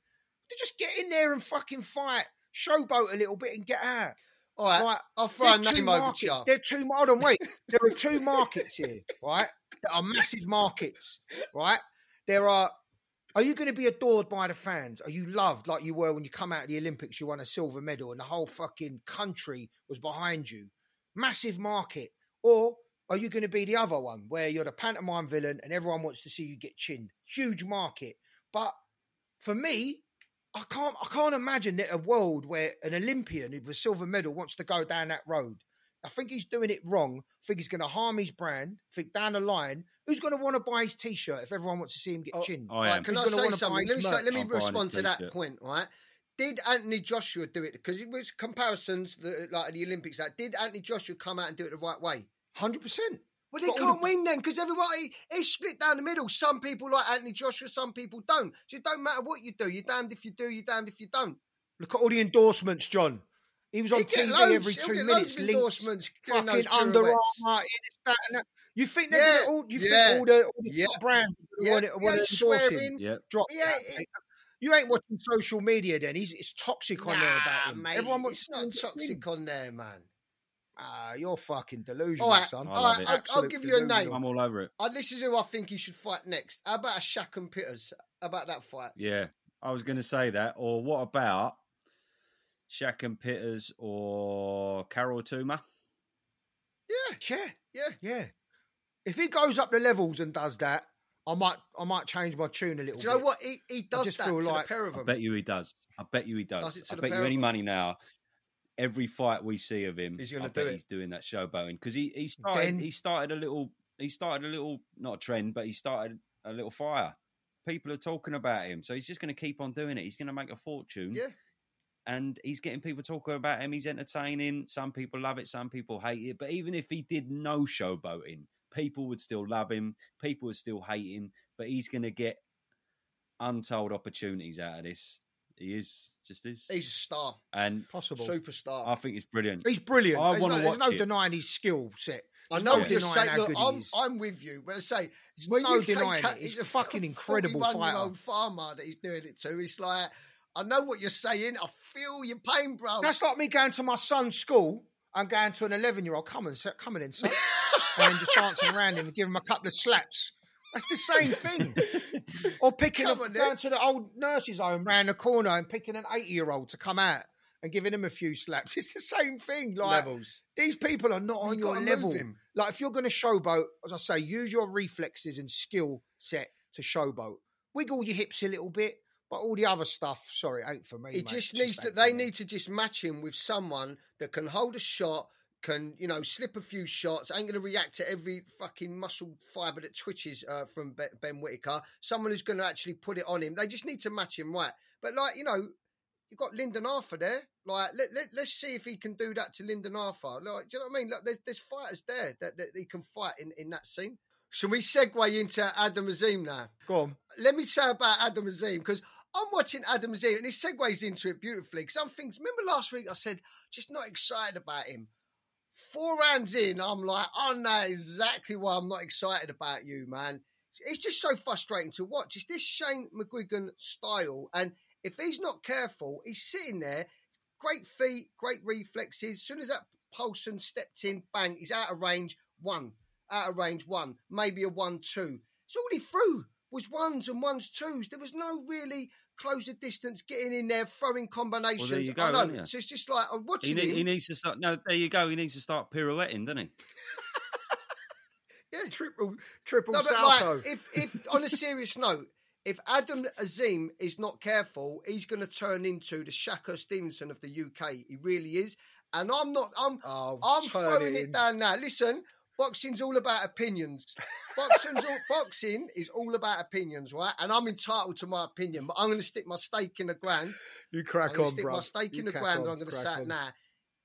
To just get in there and fucking fight, showboat a little bit and get out. All right, Right, I'll throw a name over to markets. you. There are two. Hold on, wait. There are two markets here, *laughs* right? That are massive markets, right? There are. Are you going to be adored by the fans? Are you loved like you were when you come out of the Olympics? You won a silver medal and the whole fucking country was behind you. Massive market. Or are you going to be the other one where you're the pantomime villain and everyone wants to see you get chinned? Huge market. But for me, I can't I can't imagine that a world where an Olympian with a silver medal wants to go down that road. I think he's doing it wrong. I think he's going to harm his brand. I think down the line, who's going to want to buy his t-shirt if everyone wants to see him get Oh, chinned? I Right, am. can Who's I say something? Let me say, let me merch? I'm buying respond to that point, right? Did Anthony Joshua do it? Because it was comparisons that, like at the Olympics. That did Anthony Joshua come out and do it the right way? Hundred percent. Well, he can't the- win then because everybody eh, is split down the middle. Some people like Anthony Joshua, some people don't. So it don't matter what you do. You're damned if you do. You're damned if you don't. Look at all the endorsements, John. He was on He'll TV loads- every two minutes. loads endorsements fucking Under. Armour, that, and that. You think they're Yeah, all? You yeah, think all the, all the yeah, top brands Yeah, want, he want to endorse him? swearing. Yeah. Drop Yeah, that, it- mate. You ain't watching social media then. He's it's toxic on there about him. mate, Everyone wants it's not see him toxic on there, man. Ah, you're fucking delusional, right, son. I right. I'll, I'll give you a name. I'm all over it. Uh, this is who I think he should fight next. How about a Shakan Pitters? How about that fight? Yeah, I was going to say that. Or what about Shakan Pitters or Karol Itauma? Yeah, Yeah, yeah. yeah. If he goes up the levels and does that, I might, I might change my tune a little. Do you know what? He, he does just that feel like- the pair of I bet you he does. I bet you he does. Does I bet you any money now. Every fight we see of him, He's I bet he's doing that showboating because he he started Then- he started a little he started a little not a trend, but he started a little fire. people are talking about him. So he's just going to keep on doing it. He's going to make a fortune. Yeah. And he's getting people talking about him. He's entertaining. Some people love it, some people hate it. But even if he did no showboating, people would still love him. People would still hate him. But he's going to get untold opportunities out of this. He is, just is. He's a star, And Possible. superstar. I think he's brilliant. He's brilliant. I there's wanna no, there's no it. denying his skill set. I know no what you're saying. Look, I'm. I'm with you, but I say There's when no you take denying out- it. He's a a fucking incredible 41-year-old fighter. farmer that he's doing it to. It's like I know what you're saying. I feel your pain, bro. That's like me going to my son's school and going to an 11 year old, come and sit- come in, son. *laughs* and then just dancing around him and giving him a couple of slaps. That's the same thing. *laughs* Or picking up, going Nick. to the old nurse's home round the corner and picking an 80 year old to come out and giving him a few slaps. *laughs* It's the same thing. Like, levels. these people are not You on your level. Like, if you're going to showboat, as I say, use your reflexes and skill set to showboat. Wiggle your hips a little bit, but all the other stuff, sorry, ain't for me. He mate. just It needs to. ain't They me. need to just match him with someone that can hold a shot, can you know slip a few shots, ain't going to react to every fucking muscle fibre that twitches uh, from Be- Ben Whitaker. Someone who's going to actually put it on him. They just need to match him right. But like you know, you've got Lyndon Arthur there. Like let, let let's see if he can do that to Lyndon Arthur. Like, do you know what I mean? Like, there's there's fighters there that, that he can fight in in that scene. Shall we segue into Adam Azim now? Go on. let me say about Adam Azim because I'm watching Adam Azim and he segues into it beautifully. Because I'm thinking, remember last week I said just not excited about him. Four rounds in, I'm like, oh, I know exactly why I'm not excited about you, man. It's just so frustrating to watch. It's this Shane McGuigan style, and if he's not careful, he's sitting there, great feet, great reflexes. As soon as that Paulson stepped in, bang, he's out of range. One, out of range. One, maybe a one-two. It's all he threw was ones and ones twos. There was no really close the distance, getting in there, throwing combinations. you go, I know. you? So it's just like I'm He, watching ne- him. he needs to start. No, there you go. He needs to start pirouetting, doesn't he? *laughs* yeah. Triple, triple No, but salto. like, if if on a serious *laughs* note, if Adam Azim is not careful, he's going to turn into the Shakur Stevenson of the UK. He really is, and I'm not. I'm oh, I'm throwing it it down now. Listen, boxing's all about opinions. Boxing's all, *laughs* boxing is all about opinions, right? And I'm entitled to my opinion, but I'm going to stick my stake in the ground. You crack. I'm going to on, stick bro. my stake You in the ground, on, and I'm going to say now.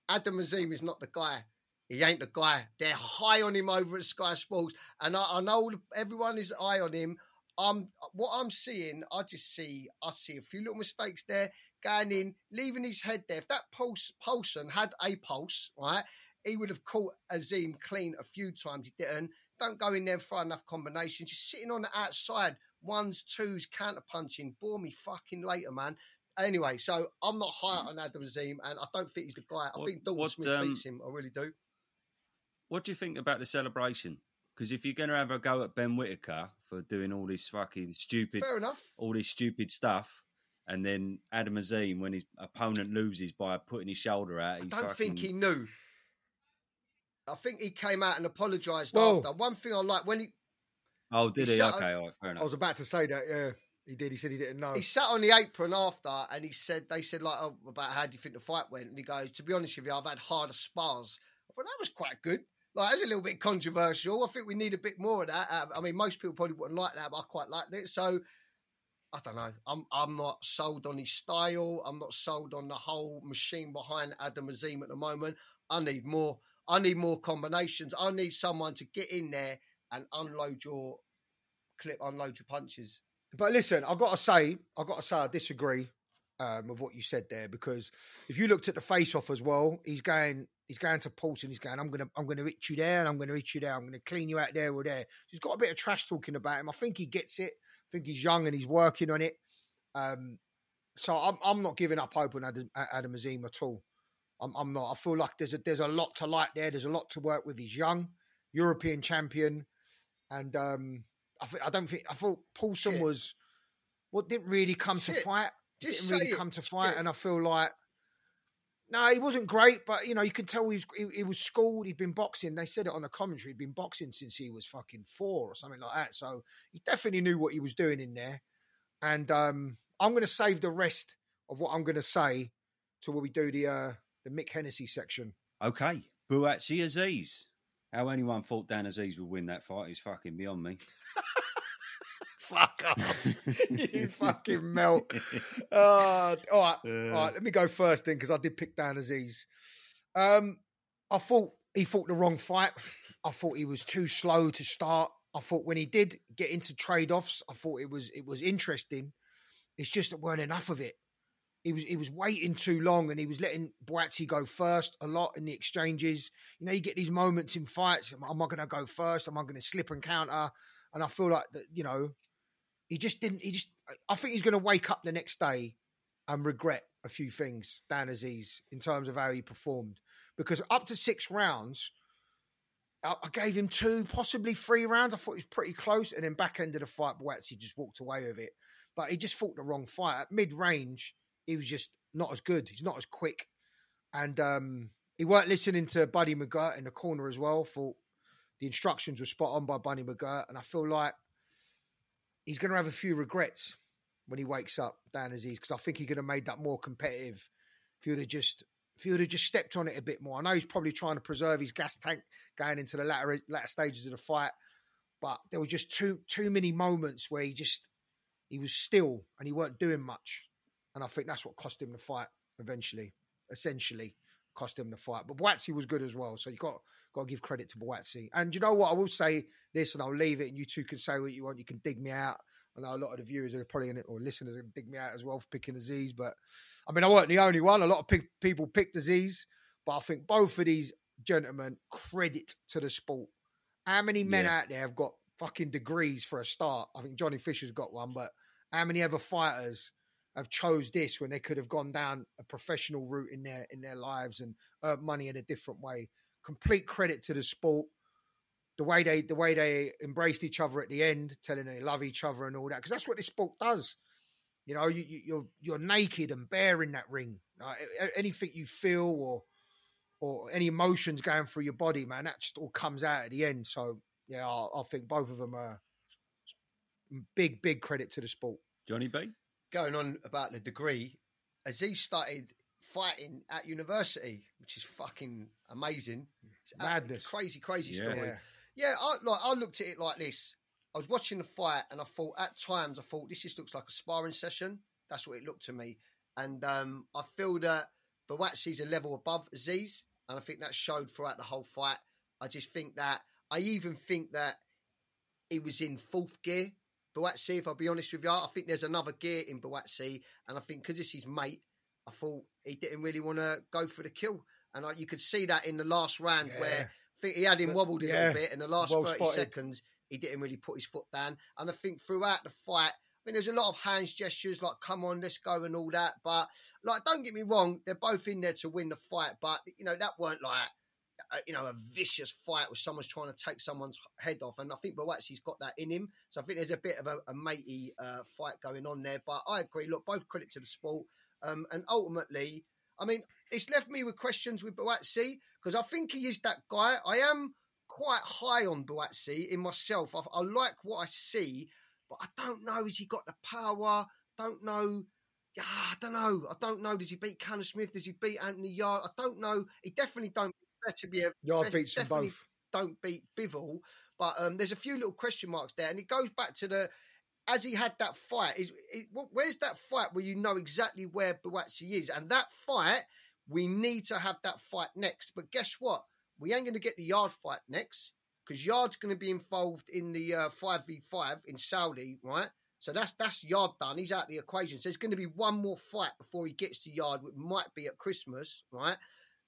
Adam Azim is not the guy. He ain't the guy. They're high on him over at Sky Sports, and I, I know everyone is high on him. I'm what I'm seeing. I just see. I see a few little mistakes there going in, leaving his head there. If that pulse Paulson had a pulse, right, he would have caught Azim clean a few times. He didn't. Don't go in there and throw enough combinations. Just sitting on the outside, ones, twos, counter punching. Bore me fucking later, man. Anyway, so I'm not high on Adam Azim, and I don't think he's the guy. I What- think Dalton what, Smith um, beats him. I really do. What do you think about the celebration? Because if you're going to have a go at Ben Whitaker for doing all this fucking stupid, Fair enough. all this stupid stuff, and then Adam Azim, when his opponent loses by putting his shoulder out, I don't fucking, think he knew. I think he came out and apologised after. One thing I like when he Oh, did he he? sat- Okay, all right, fair I was about to say that. Yeah, he did. He said he didn't know. he sat on the apron after and he said they said like oh, about how do you think the fight went and he goes to be honest with you I've had harder spars. I thought that was quite good. Like that's a little bit controversial. I think we need a bit more of that. Uh, I mean, most people probably wouldn't like that, but I quite liked it. So I don't know. I'm I'm not sold on his style. I'm not sold on the whole machine behind Adam Azim at the moment. I need more. I need more combinations. I need someone to get in there and unload your clip, unload your punches. But listen, I've got to say, I've got to say, I disagree um, with what you said there because if you looked at the face-off as well, he's going, he's going to Paulson. He's going, I'm gonna, I'm gonna hit you there, and I'm gonna hit you there. I'm gonna clean you out there or there. He's got a bit of trash talking about him. I think he gets it. I think he's young and he's working on it. Um, so I'm, I'm not giving up hope on Adam, Adam Azim at all. I'm, I'm not. I feel like there's a, there's a lot to like there. There's a lot to work with. He's young, European champion, and um, I, th- I don't think I thought Paulson Shit. was what didn't really come to fight. Just didn't really it. come to fight, Shit. and I feel like no, he wasn't great, but you know you could tell he was he, he was schooled. He'd been boxing. They said it on the commentary. He'd been boxing since he was fucking four or something like that. So he definitely knew what he was doing in there. And um, I'm going to save the rest of what I'm going to say to when we do the uh, the Mick Hennessy section. Okay, Buatsi Azeez. How anyone thought Dan Azeez would win that fight is fucking beyond me. *laughs* fuck off. you fucking melt. Uh, all right, all right. Let me go first then, because I did pick Dan Azeez. Um, I thought he fought the wrong fight. I thought he was too slow to start. I thought when he did get into trade offs, I thought it was it was interesting. It's just that weren't enough of it. He was he was waiting too long, and he was letting Buatsi go first a lot in the exchanges. You know, you get these moments in fights. Am I going to go first? Am I going to slip and counter? And I feel like that. You know, he just didn't. He just. I think he's going to wake up the next day and regret a few things. Dan Azeez in terms of how he performed, because up to six rounds. I I gave him two, possibly three rounds. I thought he was pretty close, and then back end of the fight, Buatsi just walked away with it. But he just fought the wrong fight at mid range he was just not as good. He's not as quick, and um, he weren't listening to Buddy McGirt in the corner as well. Thought the instructions were spot on by Buddy McGirt, and I feel like he's going to have a few regrets when he wakes up, Dan Azeez, because I think he could have made that more competitive if he would have just if he would have just stepped on it a bit more. I know he's probably trying to preserve his gas tank going into the latter latter stages of the fight, but there were just too too many moments where he just he was still and he weren't doing much and I think that's what cost him the fight eventually. Essentially, cost him the fight. But Buatsi was good as well, so you got got to give credit to Buatsi. And you know what? I will say this, and I'll leave it, and you two can say what you want. You can dig me out. I know a lot of the viewers are probably in it, or listeners are going to dig me out as well for picking Azeez. But I mean, I wasn't the only one. A lot of pe- people picked Azeez, but I think both of these gentlemen credit to the sport. How many men Yeah. out there have got fucking degrees for a start? I think Johnny Fisher's got one, but how many other fighters have chose this when they could have gone down a professional route in their in their lives and earned money in a different way? Complete credit to the sport. The way they the way they embraced each other at the end, telling they love each other and all that, because that's what this sport does. You know, you, you, you're you're naked and bare in that ring. Uh, anything you feel or or any emotions going through your body, man, that just all comes out at the end. So yeah, I, I think both of them are big, big credit to the sport. Johnny B. Going on about the degree, Azeez started fighting at university, which is fucking amazing. It's a- Madness. crazy, crazy Yeah. story. Yeah, I like I looked at it like this. I was watching the fight and I thought at times I thought this just looks like a sparring session. That's what it looked to me. And um, I feel that Buatsi's a level above Azeez, and I think that showed throughout the whole fight. I just think that I even think that he was in fourth gear. Buatsi, if I'll be honest with you, I think there's another gear in Buatsi, and I think because it's his mate, I thought he didn't really want to go for the kill, and I, you could see that in the last round Yeah. where I think he had him wobbled a yeah. little bit in the last Well 30 spotted. seconds. He didn't really put his foot down, and I think throughout the fight, I mean, there's a lot of hands gestures like "come on, let's go" and all that. But like, don't get me wrong, they're both in there to win the fight. But you know, that weren't like a, you know a vicious fight where someone's trying to take someone's head off. And I think Buatsi's got that in him. So I think there's a bit of a, a matey uh, fight going on there. But I agree. Look, both credit to the sport. Um, and ultimately, I mean, it's left me with questions with Buatsi because I think he is that guy. I am quite high on Buatsi in myself. I, I like what I see, but I don't know. Has he got the power? Don't know. Yeah, I don't know. I don't know. Does he beat Callum Smith? Does he beat Anthony Yarde? I don't know. He definitely don't better be a Yarde def- beats them both. Don't beat Bivol, but um, there's a few little question marks there, and it goes back to the as he had that fight. Is it, wh- where's that fight where you know exactly where Buatsi is, and that fight we need to have that fight next. But guess what? We ain't going to get the Yarde fight next because Yarde's going to be involved in the uh, five v five in Saudi, right? So that's that's Yarde done. He's out of the equation. So there's going to be one more fight before he gets to Yarde, which might be at Christmas, right?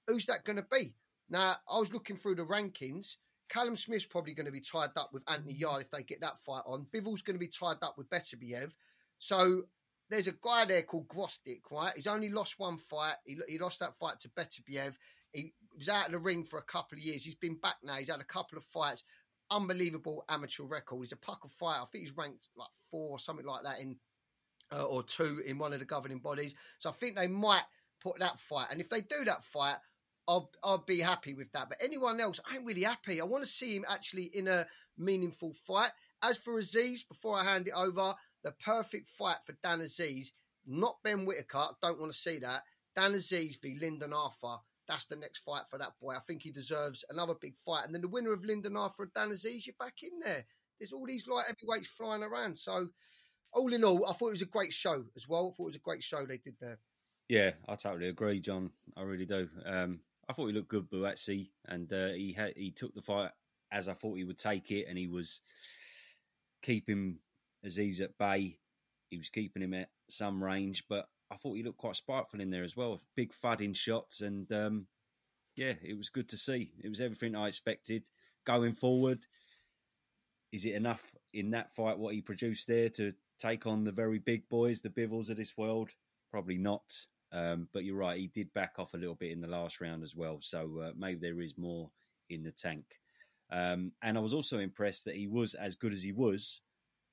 Who's that going to be? Now I was looking through the rankings. Callum Smith's probably going to be tied up with Anthony Yarde if they get that fight on. Bivol's going to be tied up with Beterbiev. So there's a guy there called Gvozdyk, right? He's only lost one fight. He, he lost that fight to Beterbiev. He was out of the ring for a couple of years. He's been back now. He's had a couple of fights. Unbelievable amateur record. He's a pucker fighter. I think he's ranked like four or something like that in, uh, or two in one of the governing bodies. So I think they might put that fight. And if they do that fight, I'll I'll be happy with that. But anyone else, I ain't really happy. I want to see him actually in a meaningful fight. As for Azeez, before I hand it over, the perfect fight for Dan Azeez, not Ben Whitaker. I don't want to see that. Dan Azeez v Lyndon Arthur. That's the next fight for that boy. I think he deserves another big fight. And then the winner of Lyndon Arthur and Dan Azeez, you're back in there. There's all these light heavyweights flying around. So, all in all, I thought it was a great show as well. I thought it was a great show they did there. Yeah, I totally agree, John. I really do. Um, I thought he looked good, Buatsi, and uh, he had he took the fight as I thought he would take it, and he was keeping Azeez at bay. He was keeping him at some range, but I thought he looked quite spiteful in there as well. Big thudding shots, and um, yeah, it was good to see. It was everything I expected going forward. Is it enough in that fight what he produced there to take on the very big boys, the Bivols of this world? Probably not. Um, but you're right, he did back off a little bit in the last round as well. So uh, maybe there is more in the tank. Um, and I was also impressed that he was as good as he was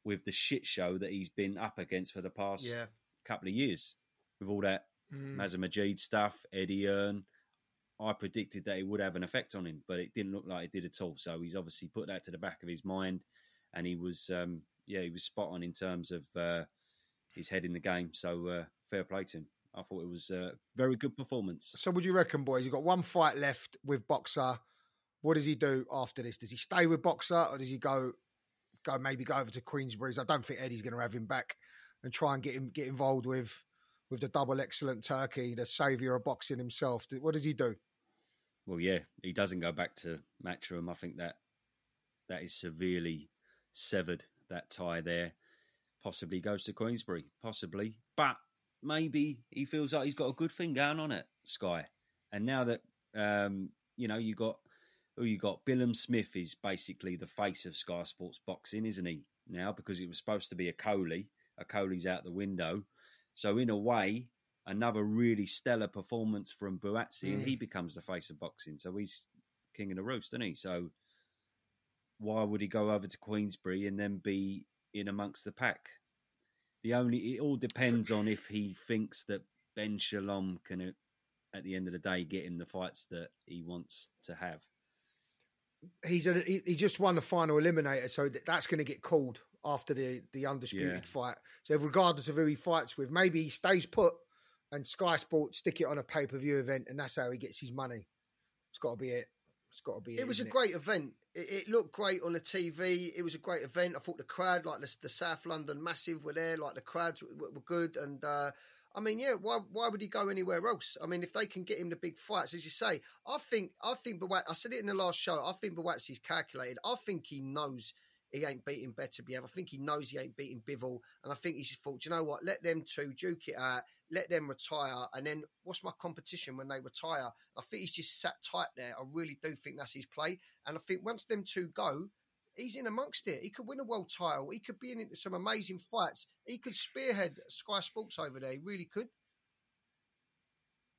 with the shit show that he's been up against for the past Yeah. couple of years with all that Mm. Mazza Majid stuff, Eddie Hearn. I predicted that it would have an effect on him, but it didn't look like it did at all. So he's obviously put that to the back of his mind, and he was, um, yeah, he was spot on in terms of uh, his head in the game. So uh, fair play to him. I thought it was a very good performance. So, would you reckon, boys? You've got one fight left with Boxxer. What does he do after this? Does he stay with Boxxer, or does he go, go maybe go over to Queensberry's? I don't think Eddie's going to have him back and try and get him get involved with with the double excellent Turki, the saviour of boxing himself. What does he do? Well, yeah, he doesn't go back to Matchroom. I think that that is severely severed that tie there. Possibly goes to Queensberry, possibly, but maybe he feels like he's got a good thing going on at Sky. And now that um, you know you got who you got, Billam-Smith is basically the face of Sky Sports boxing, isn't he? Now because it was supposed to be a Coley, a Coley's out the window. So in a way, another really stellar performance from Buatsi, and Mm. he becomes the face of boxing. So he's king of the roost, isn't he? So why would he go over to Queensberry and then be in amongst the pack? The only it all depends on if he thinks that Ben Shalom can, uh, at the end of the day, get him the fights that he wants to have. He's a, he, he just won the final eliminator, so that's going to get called after the the undisputed Yeah. fight. So regardless of who he fights with, maybe he stays put and Sky Sports stick it on a pay per view event, and that's how he gets his money. It's got to be it. It's got to be it. It was a isn't great event. It, it looked great on the TV. It was a great event. I thought the crowd, like the, the South London Massive, were there. Like the crowds were, were good. And uh, I mean, yeah, why why would he go anywhere else? I mean, if they can get him the big fights, as you say, I think I think Bawat. I said it in the last show. I think Buatsi's calculated. I think he knows he ain't beating Beterbiev. I think he knows he ain't beating Bivol, and I think he's just thought, "Do you know what? Let them two duke it out. Let them retire, and then what's my competition when they retire? I think he's just sat tight there. I really do think that's his play, and I think once them two go, he's in amongst it. He could win a world title. He could be in some amazing fights. He could spearhead Sky Sports over there. He really could.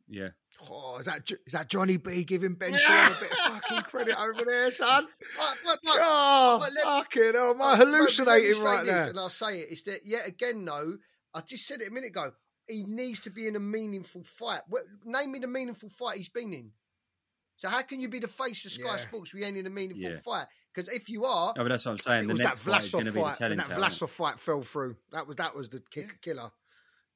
Yeah, Oh, is that Jo- is that Johnny B giving Ben Shalom a bit of fucking credit over there, son? But, but, but, Oh, but let- fucking hell, am I but- but let me hallucinating right now? And I'll say it. Is that yet again? though? I just said it a minute ago. He needs to be in a meaningful fight. Name me the meaningful fight he's been in. So how can you be the face of Sky Yeah. Sports? We ain't in a meaningful Yeah. fight because if you are, no, but that's what I'm saying. The next that fight is going to be the fight. telling that. Vlasov fight fell through. That was that was the kick, killer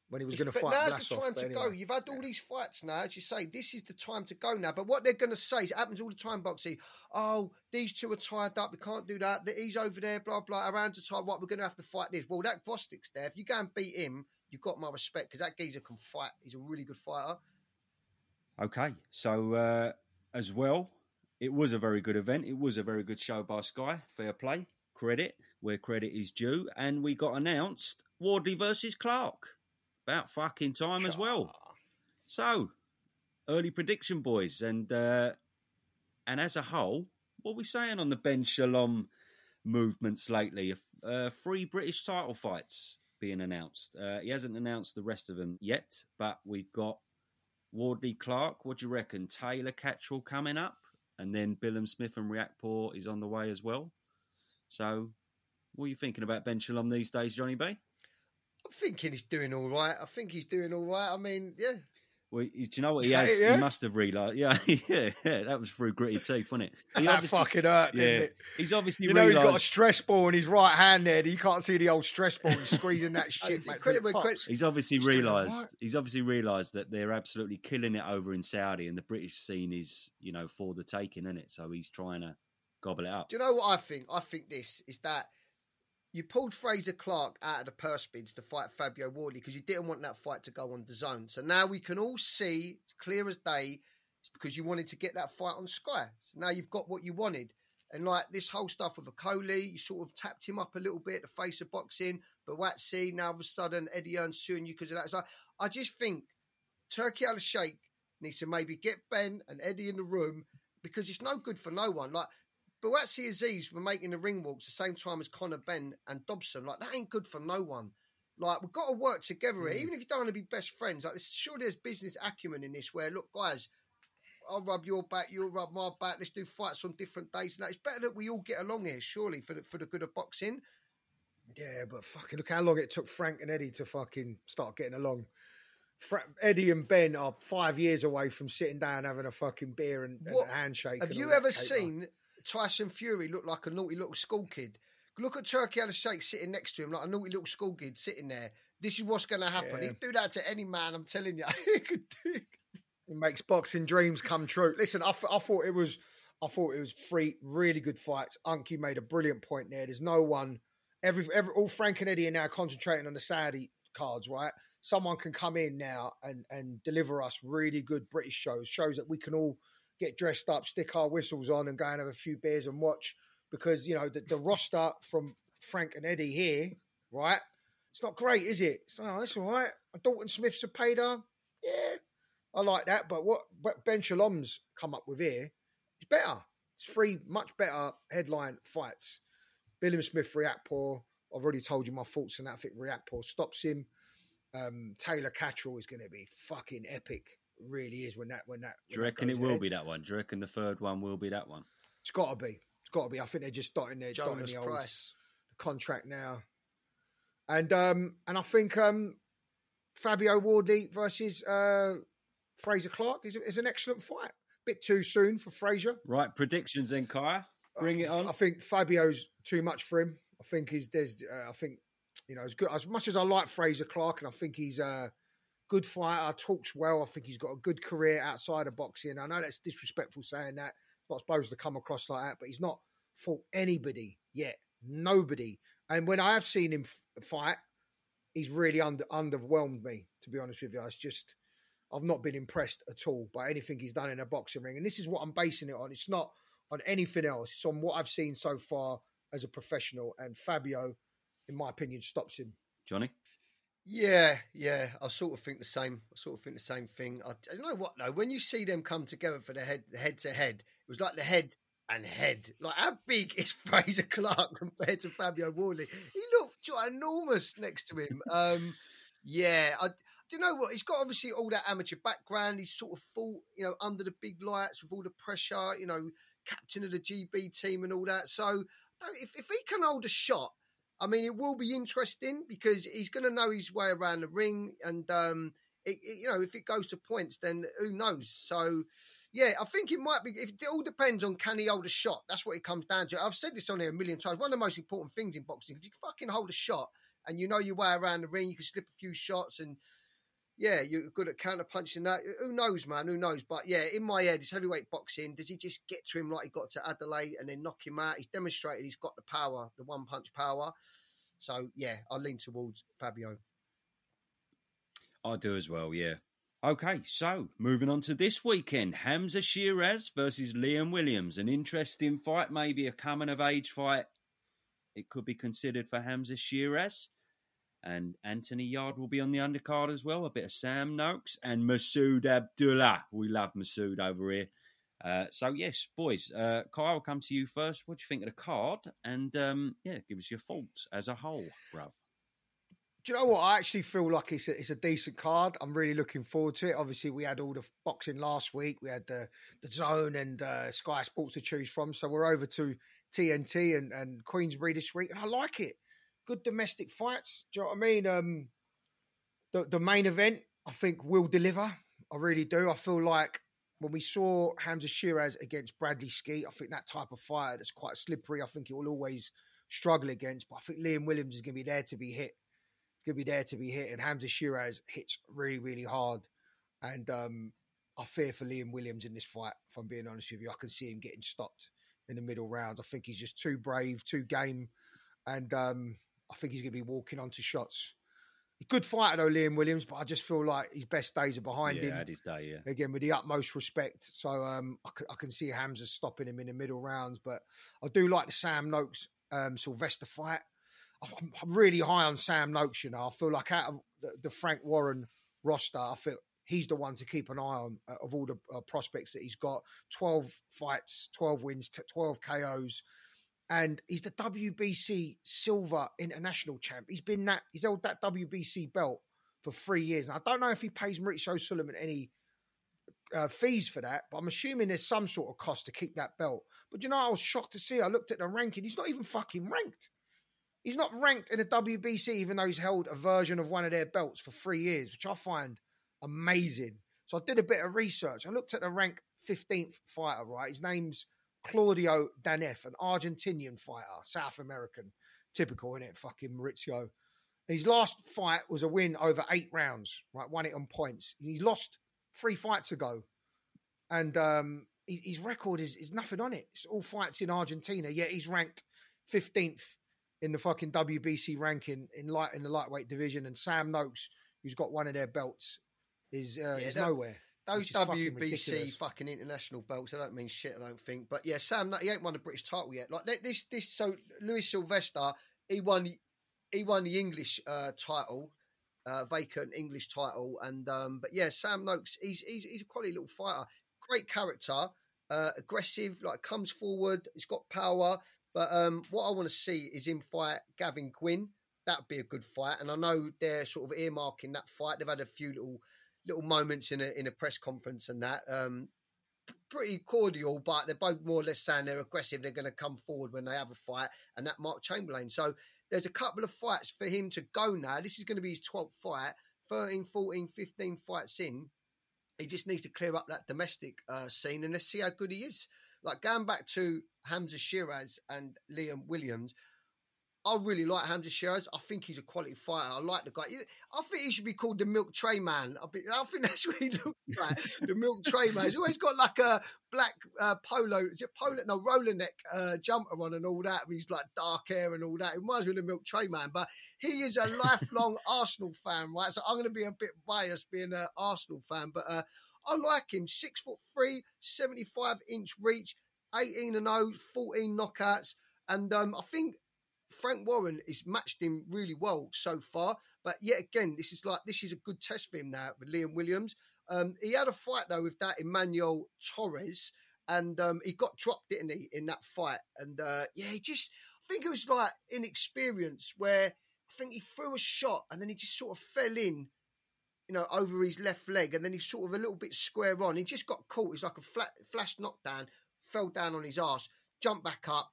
when he was going to fight now's Vlasov. the time to go. You've had all these fights now, as you say. This is the time to go now. But what they're going to say is it happens all the time, boxing. Oh, these two are tied up. We can't do that. That He's over there. Blah blah. Around the time, what we're going to have to fight this. Well, that Gvozdyk's there. If you go and beat him, you've got my respect because that geezer can fight. He's a really good fighter. Okay, so uh, as well, it was a very good event. It was a very good show by Sky. Fair play, credit where credit is due, and we got announced Wardley versus Clarke. About fucking time as well. So, early prediction, boys, and uh, and as a whole, what are we saying on the Ben Shalom movements lately? Uh, three British title fights being announced. Uh, he hasn't announced the rest of them yet, but we've got Wardley Clarke. What do you reckon? Taylor Catterall coming up, and then Billam-Smith and Riakporhe is on the way as well. So, what are you thinking about Ben Shalom these days, Johnny B? I'm thinking he's doing all right. I think he's doing all right. I mean, yeah. Well, do you know what he has? it, yeah? He must have realised. Yeah, *laughs* yeah, yeah. That was through gritty teeth, wasn't it? He that fucking hurt, didn't it? he's obviously You know he's got a stress ball in his right hand there. You can't see the old stress ball. He's squeezing that *laughs* shit back credit to credit- He's obviously realised. He's obviously realised that they're absolutely killing it over in Saudi, and the British scene is, you know, for the taking, isn't it? So he's trying to gobble it up. Do you know what I think? I think this is that you pulled Fraser Clarke out of the purse bids to fight Fabio Wardley because you didn't want that fight to go on the zone. So now we can all see, clear as day, it's because you wanted to get that fight on Sky. So now you've got what you wanted. And like this whole stuff with Akoli, you sort of tapped him up a little bit, the face of boxing. Buatsi, now all of a sudden, Eddie Hearn's suing you because of that. So I just think Turki Al Sheikh needs to maybe get Ben and Eddie in the room because it's no good for no one. Like Buatsi Azeez were making the ring walks the same time as Conor Benn and Dobson. Like that ain't good for no one. Like we've got to work together here, Mm. even if you don't want to be best friends. Like sure, there's business acumen in this. Where look, guys, I'll rub your back, you'll rub my back. Let's do fights on different days. And that it's better that we all get along here, surely, for the, for the good of boxing. Yeah, but fucking look how long it took Frank and Eddie to fucking start getting along. Fra- Eddie and Ben are five years away from sitting down having a fucking beer and, and a handshake. Have you ever seen Tyson Fury looked like a naughty little school kid? Look at Turki Al Sheikh sitting next to him like a naughty little school kid sitting there. This is what's going to happen. Yeah. He'd do that to any man. I'm telling you. *laughs* He could do it. Makes boxing dreams come true. Listen, I, th- I thought it was, I thought it was three really good fights. Unky made a brilliant point there. There's no one, every, every, all Frank and Eddie are now concentrating on the Saudi cards, right? Someone can come in now and and deliver us really good British shows, shows that we can all get dressed up, stick our whistles on, and go and have a few beers and watch. Because you know the, the roster from Frank and Eddie here, right? It's not great, is it? So that's all right. Dalton Smith Cepeda, yeah, I like that. But what, what Ben Shalom's come up with here is better. It's three much better headline fights. Billiam Smith Riakporhe. I've already told you my thoughts on that. I think Riakporhe stops him. Um, Taylor Catterall is going to be fucking epic. It really is when that when that. Do you reckon goes it will ahead. be that one? Do you reckon the third one will be that one? It's got to be. It's got to be. I think they're just dotting their dotting Jonas the old Price. contract now. And um and I think um Fabio Wardley versus uh Fraser Clarke is, is an excellent fight. A bit too soon for Fraser. Right, predictions then, Kaya. Bring it on. I think Fabio's too much for him. I think he's there's uh, I think you know as good as much as I like Fraser Clark and I think he's a good fighter, talks well. I think he's got a good career outside of boxing. I know that's disrespectful saying that. Not supposed to come across like that, but he's not fought anybody yet. Nobody. And when I have seen him fight, he's really under underwhelmed me. To be honest with you, it's just I've not been impressed at all by anything he's done in a boxing ring, and this is what I'm basing it on. It's not on anything else. It's on what I've seen so far as a professional. And Fabio, in my opinion, stops him. Johnny? Yeah, yeah. I sort of think the same. I sort of think the same thing. I, you know what though? When you see them come together for the head, the head to head, it was like the head and head. Like how big is *laughs* Fraser Clarke compared to Fabio Wardley? He looked enormous next to him. *laughs* Um, yeah, I. Do you know what? He's got obviously all that amateur background. He's sort of fought, you know, under the big lights with all the pressure. You know, captain of the GB team and all that. So if if he can hold a shot, I mean, it will be interesting because he's going to know his way around the ring, and um, it, it- you know, if it goes to points, then who knows? So, yeah, I think it might be. If, it all depends on can he hold a shot. That's what it comes down to. I've said this on here a million times. One of the most important things in boxing, if you fucking hold a shot and you know your way around the ring, you can slip a few shots and. Yeah, you're good at counter punching that. Who knows, man? Who knows? But yeah, in my head, it's heavyweight boxing. Does he just get to him like he got to Adeleye and then knock him out? He's demonstrated he's got the power, the one punch power. So yeah, I lean towards Fabio. I do as well, yeah. Okay, so moving on to this weekend Hamza Sheeraz versus Liam Williams. An interesting fight, maybe a coming of age fight. It could be considered for Hamza Sheeraz. And Anthony Yard will be on the undercard as well. A bit of Sam Noakes and Masood Abdullah. We love Masood over here. Uh, so, yes, boys, uh, Kyle, will come to you first. What do you think of the card? And um, yeah, give us your thoughts as a whole, bruv. Do you know what? I actually feel like it's a, it's a decent card. I'm really looking forward to it. Obviously, we had all the boxing last week. We had the the Zone and uh, Sky Sports to choose from. So we're over to TNT and, and Queensbury this week, and I like it. Good domestic fights. Do you know what I mean? Um, the the main event, I think, will deliver. I really do. I feel like when we saw Hamza Sheeraz against Bradley Skeete, I think that type of fighter that's quite slippery. I think it will always struggle against. But I think Liam Williams is going to be there to be hit He's going to be there to be hit. And Hamza Sheeraz hits really, really hard. And um, I fear for Liam Williams in this fight, if I'm being honest with you. I can see him getting stopped in the middle rounds. I think he's just too brave, too game. and um, I think he's going to be walking onto shots. Good fighter though, Liam Williams, but I just feel like his best days are behind yeah, him. had his day. Yeah, Again, with the utmost respect, so um, I, c- I can see Hamza stopping him in the middle rounds, but I do like the Sam Noakes um, Sylvester fight. I'm, I'm really high on Sam Noakes. You know, I feel like out of the, the Frank Warren roster, I feel he's the one to keep an eye on uh, of all the uh, prospects that he's got. Twelve fights, twelve wins, t- twelve KOs, and he's the WBC silver international champ. He's been that he's held that WBC belt for three years. And I don't know if he pays Mauricio Sulaimán any uh, fees for that, but I'm assuming there's some sort of cost to keep that belt. But you know, I was shocked to see. I looked at the ranking; he's not even fucking ranked. He's not ranked in the WBC, even though he's held a version of one of their belts for three years, which I find amazing. So I did a bit of research. I looked at the rank 15th fighter, right? His name's Claudio Danef, an Argentinian fighter, South American. Typical, innit? Fucking Mauricio. His last fight was a win over eight rounds, right? Won it on points. He lost three fights ago. And um, his, his record is, is nothing on it. It's all fights in Argentina, yet he's ranked 15th in the fucking WBC ranking in light in the lightweight division. And Sam Noakes, who's got one of their belts, is uh, Yeah, is that- nowhere. Those is fucking WBC fucking international belts, they don't mean shit, I don't think. But yeah, Sam, he ain't won the British title yet. Like this, this. So Louis Sylvester, he won, he won the English uh, title, uh, vacant English title, and um, but yeah, Sam Noakes, he's he's he's a quality little fighter, great character, uh, aggressive, like comes forward, he's got power. But um, what I want to see is him fight Gavin Gwynn. That'd be a good fight, and I know they're sort of earmarking that fight. They've had a few little little moments in a in a press conference and that. Um, pretty cordial, but they're both more or less saying they're aggressive. They're going to come forward when they have a fight, and that Mark Chamberlain. So there's a couple of fights for him to go now. This is going to be his 12th fight, 13, 14, 15 fights in. He just needs to clear up that domestic uh, scene, and let's see how good he is. Like going back to Hamza Shiraz and Liam Williams, I really like Hamza Sheeraz. I think he's a quality fighter. I like the guy. I think he should be called the Milk Tray Man. I, be, I think *laughs* that's what he looks *laughs* like. the Milk Tray Man. He's always got like a black uh, polo, is it polo? No, roller neck uh, jumper on and all that. He's like dark hair and all that. It reminds me of the Milk Tray Man. But he is a lifelong *laughs* Arsenal fan, right? So I'm going to be a bit biased being an Arsenal fan. But uh, I like him. Six foot three, 75 inch reach, 18 and 0, 14 knockouts. And um, I think Frank Warren has matched him really well so far. But yet again, this is like this is a good test for him now with Liam Williams. Um, he had a fight though with that Emmanuel Torres, and um, he got dropped, didn't he, in that fight? And uh, yeah, he just I think it was like inexperience where I think he threw a shot and then he just sort of fell in. You know, over his left leg, and then he sort of a little bit square on. He just got caught. It's like a flat, flash knockdown, fell down on his ass, jumped back up,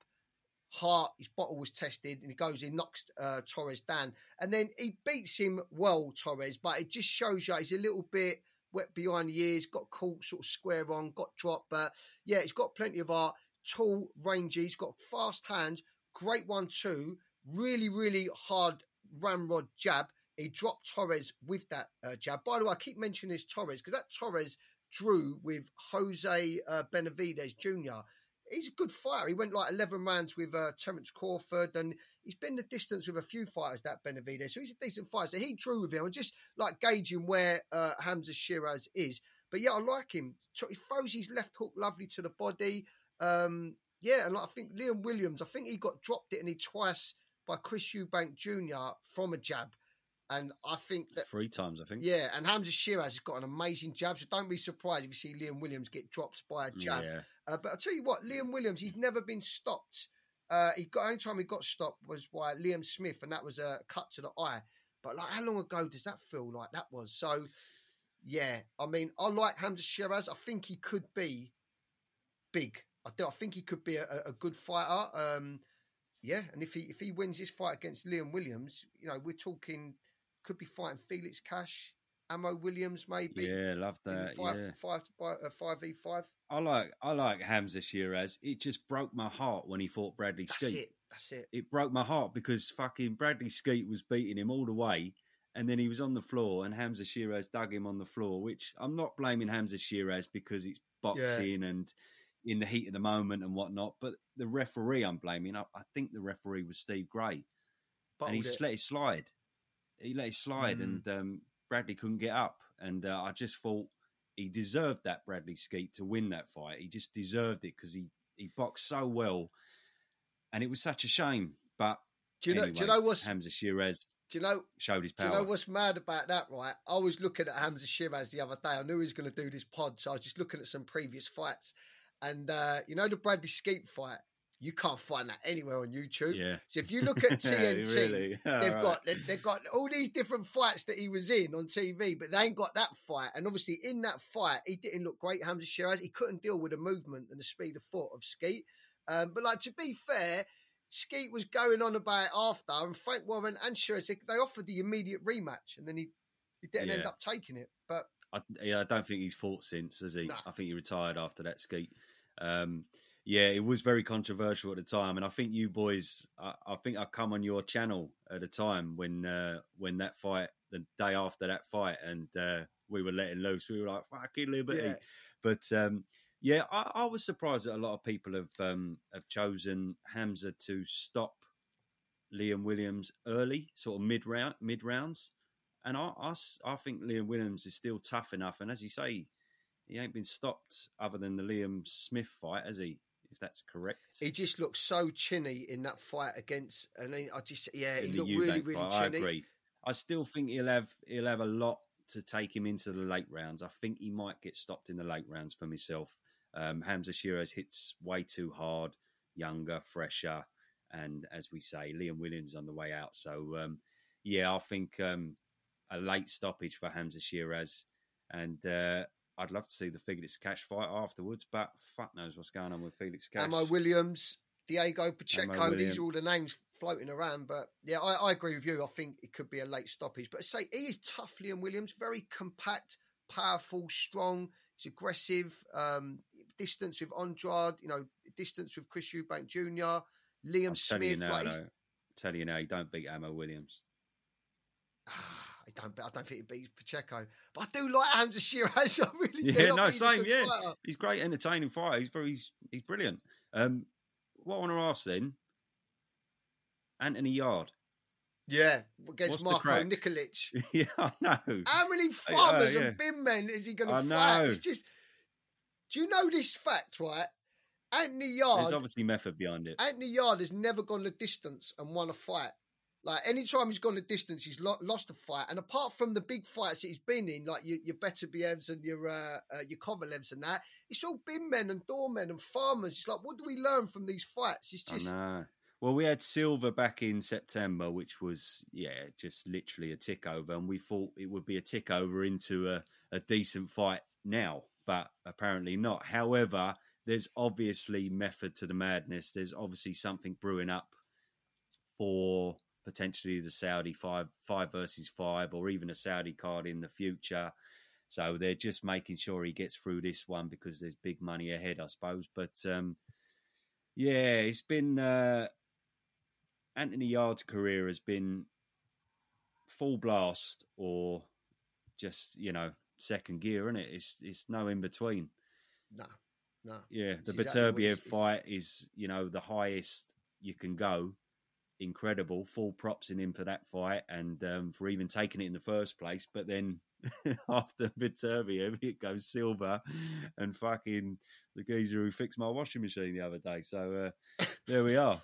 heart, his bottle was tested, and he goes in, knocks uh, Torres down, and then he beats him well, Torres. But it just shows you he's a little bit wet behind the ears, got caught sort of square on, got dropped. But yeah, he's got plenty of art, tall, rangy, he's got fast hands, great one too, really, really hard ramrod jab. He dropped Torres with that uh, jab. By the way, I keep mentioning this Torres because that Torres drew with Jose uh, Benavides Jr he's a good fighter. He went like 11 rounds with uh, Terence Crawford, and he's been the distance with a few fighters, that Benavides. So he's a decent fighter. So he drew with him. I'm just like gauging where uh, Hamza Sheeraz is. But yeah, I like him. So he throws his left hook lovely to the body. Um, yeah, and like, I think Liam Williams, I think he got dropped it and he twice by Chris Eubank Jr. from a jab. And I think that Three times, I think. yeah, and Hamza Sheeraz has got an amazing jab. So don't be surprised if you see Liam Williams get dropped by a jab. Yeah. Uh, but I'll tell you what, Liam Williams, he's never been stopped. Uh, he got only time he got stopped was by Liam Smith, and that was a cut to the eye. But like, how long ago does that feel like that was? So, yeah, I mean, I like Hamza Sheeraz. I think he could be big. I do. I think he could be a, a good fighter. Um, yeah, and if he if he wins this fight against Liam Williams, you know, we're talking could be fighting Felix Cash, Ammo Williams, maybe. Yeah, love that. five, yeah. five, five, uh, five v five. I like I like Hamza Sheeraz. It just broke my heart when he fought Bradley That's Skeete. it. That's it. It broke my heart because fucking Bradley Skeete was beating him all the way, and then he was on the floor, and Hamza Sheeraz dug him on the floor. Which I'm not blaming Hamza Sheeraz because it's boxing and in the heat of the moment and whatnot. But the referee, I'm blaming. I, I think the referee was Steve Gray, and he Bottled it. let it slide. He let it slide, Mm. and um, Bradley couldn't get up. And uh, I just thought he deserved that Bradley Skeete to win that fight. He just deserved it because he he boxed so well, and it was such a shame. But Do you know? do you know what's? Hamza Sheeraz Do you know? showed his power? Do you know what's mad about that, right? I was looking at Hamza Sheeraz the other day. I knew he was going to do this pod, so I was just looking at some previous fights. And uh, you know the Bradley Skeete fight? You can't find that anywhere on YouTube. yeah, So if you look *laughs* at TNT, really? they've All got they've, got all these different fights that he was in on TV, but they ain't got that fight. And obviously, in that fight, he didn't look great. Hamza Sheeraz, he couldn't deal with the movement and the speed of foot of Skeete. Um, but like to be fair, Skeete was going on about it after, and Frank Warren and Sheeraz they, offered the immediate rematch, and then he he didn't end up taking it. But I, yeah, I don't think he's fought since, has he? No. I think he retired after that Skeete. Um, yeah, it was very controversial at the time, and I think you boys, I, I think I come on your channel at the time when uh, when that fight, the day after that fight, and uh, we were letting loose. We were like, "Fucking liberty!" yeah, But um, yeah, I, I was surprised that a lot of people have um, have chosen Hamza to stop Liam Williams early, sort of mid round, mid rounds. And I, I think Liam Williams is still tough enough. And as you say, he ain't been stopped other than the Liam Smith fight, has he? If that's correct. he just looked so chinny in that fight against, and he, I just yeah, he In the looked really really fight, I agree. I still think he'll have he'll have a lot to take him into the late rounds. I think he might get stopped in the late rounds for myself. Um, Hamza Sheeraz hits way too hard, younger, fresher, and as we say, Liam Williams on the way out. So um, yeah, I think um, a late stoppage for Hamza Sheeraz, and uh, I'd love to see the Felix Cash fight afterwards. But fuck knows what's going on with Felix Cash. Ammo Williams, Diego Pacheco. These are all the names floating around. But yeah, I, I agree with you. I think it could be a late stoppage. But say he is tough, Liam Williams. Very compact, powerful, strong. He's aggressive. Um, distance with Andrade. You know, distance with Chris Eubank Jr. Liam I'm Smith. telling you now, like, tell you now, you don't beat Ammo Williams. I don't. I don't think he beats Pacheco, but I do like Hamza Sheeraz. *laughs* I really do. Yeah, I no, same, yeah. fighter. He's great, entertaining fighter. He's very, he's, he's brilliant. Um, what I want to ask then, Anthony Yarde. Yeah, against What's Marco? Nikolic. *laughs* yeah, I know. How many *laughs* uh, farmers yeah. and bin men is he going to fight? know. It's just. Do you know this fact, right? Anthony Yarde. There's obviously method behind it. Anthony Yard has never gone the distance and won a fight. Like anytime he's gone the distance, he's lo- lost a fight. And apart from the big fights that he's been in, like your, your Beterbievs and your uh, uh, your Kovalevs and that, it's all bin men and doormen and farmers. It's like, what do we learn from these fights? It's just Well, we had Silva back in September, which was yeah, just literally a tick over, and we thought it would be a tick over into a, a decent fight now, but apparently not. However, there's obviously method to the madness. There's obviously something brewing up for potentially the Saudi five five versus five, or even a Saudi card in the future. So they're just making sure he gets through this one because there's big money ahead, I suppose. But um, yeah, it's been uh, Anthony Yarde's career has been full blast or just you know second gear, isn't it? It's it's no in between. no, no. Yeah, the It's exactly what Beterbiev it's- it's- fight is you know the highest you can go. Incredible, full props in him for that fight and um, for even taking it in the first place. But then *laughs* after Beterbiev, it goes silver and fucking the geezer who fixed my washing machine the other day. So uh, there we are.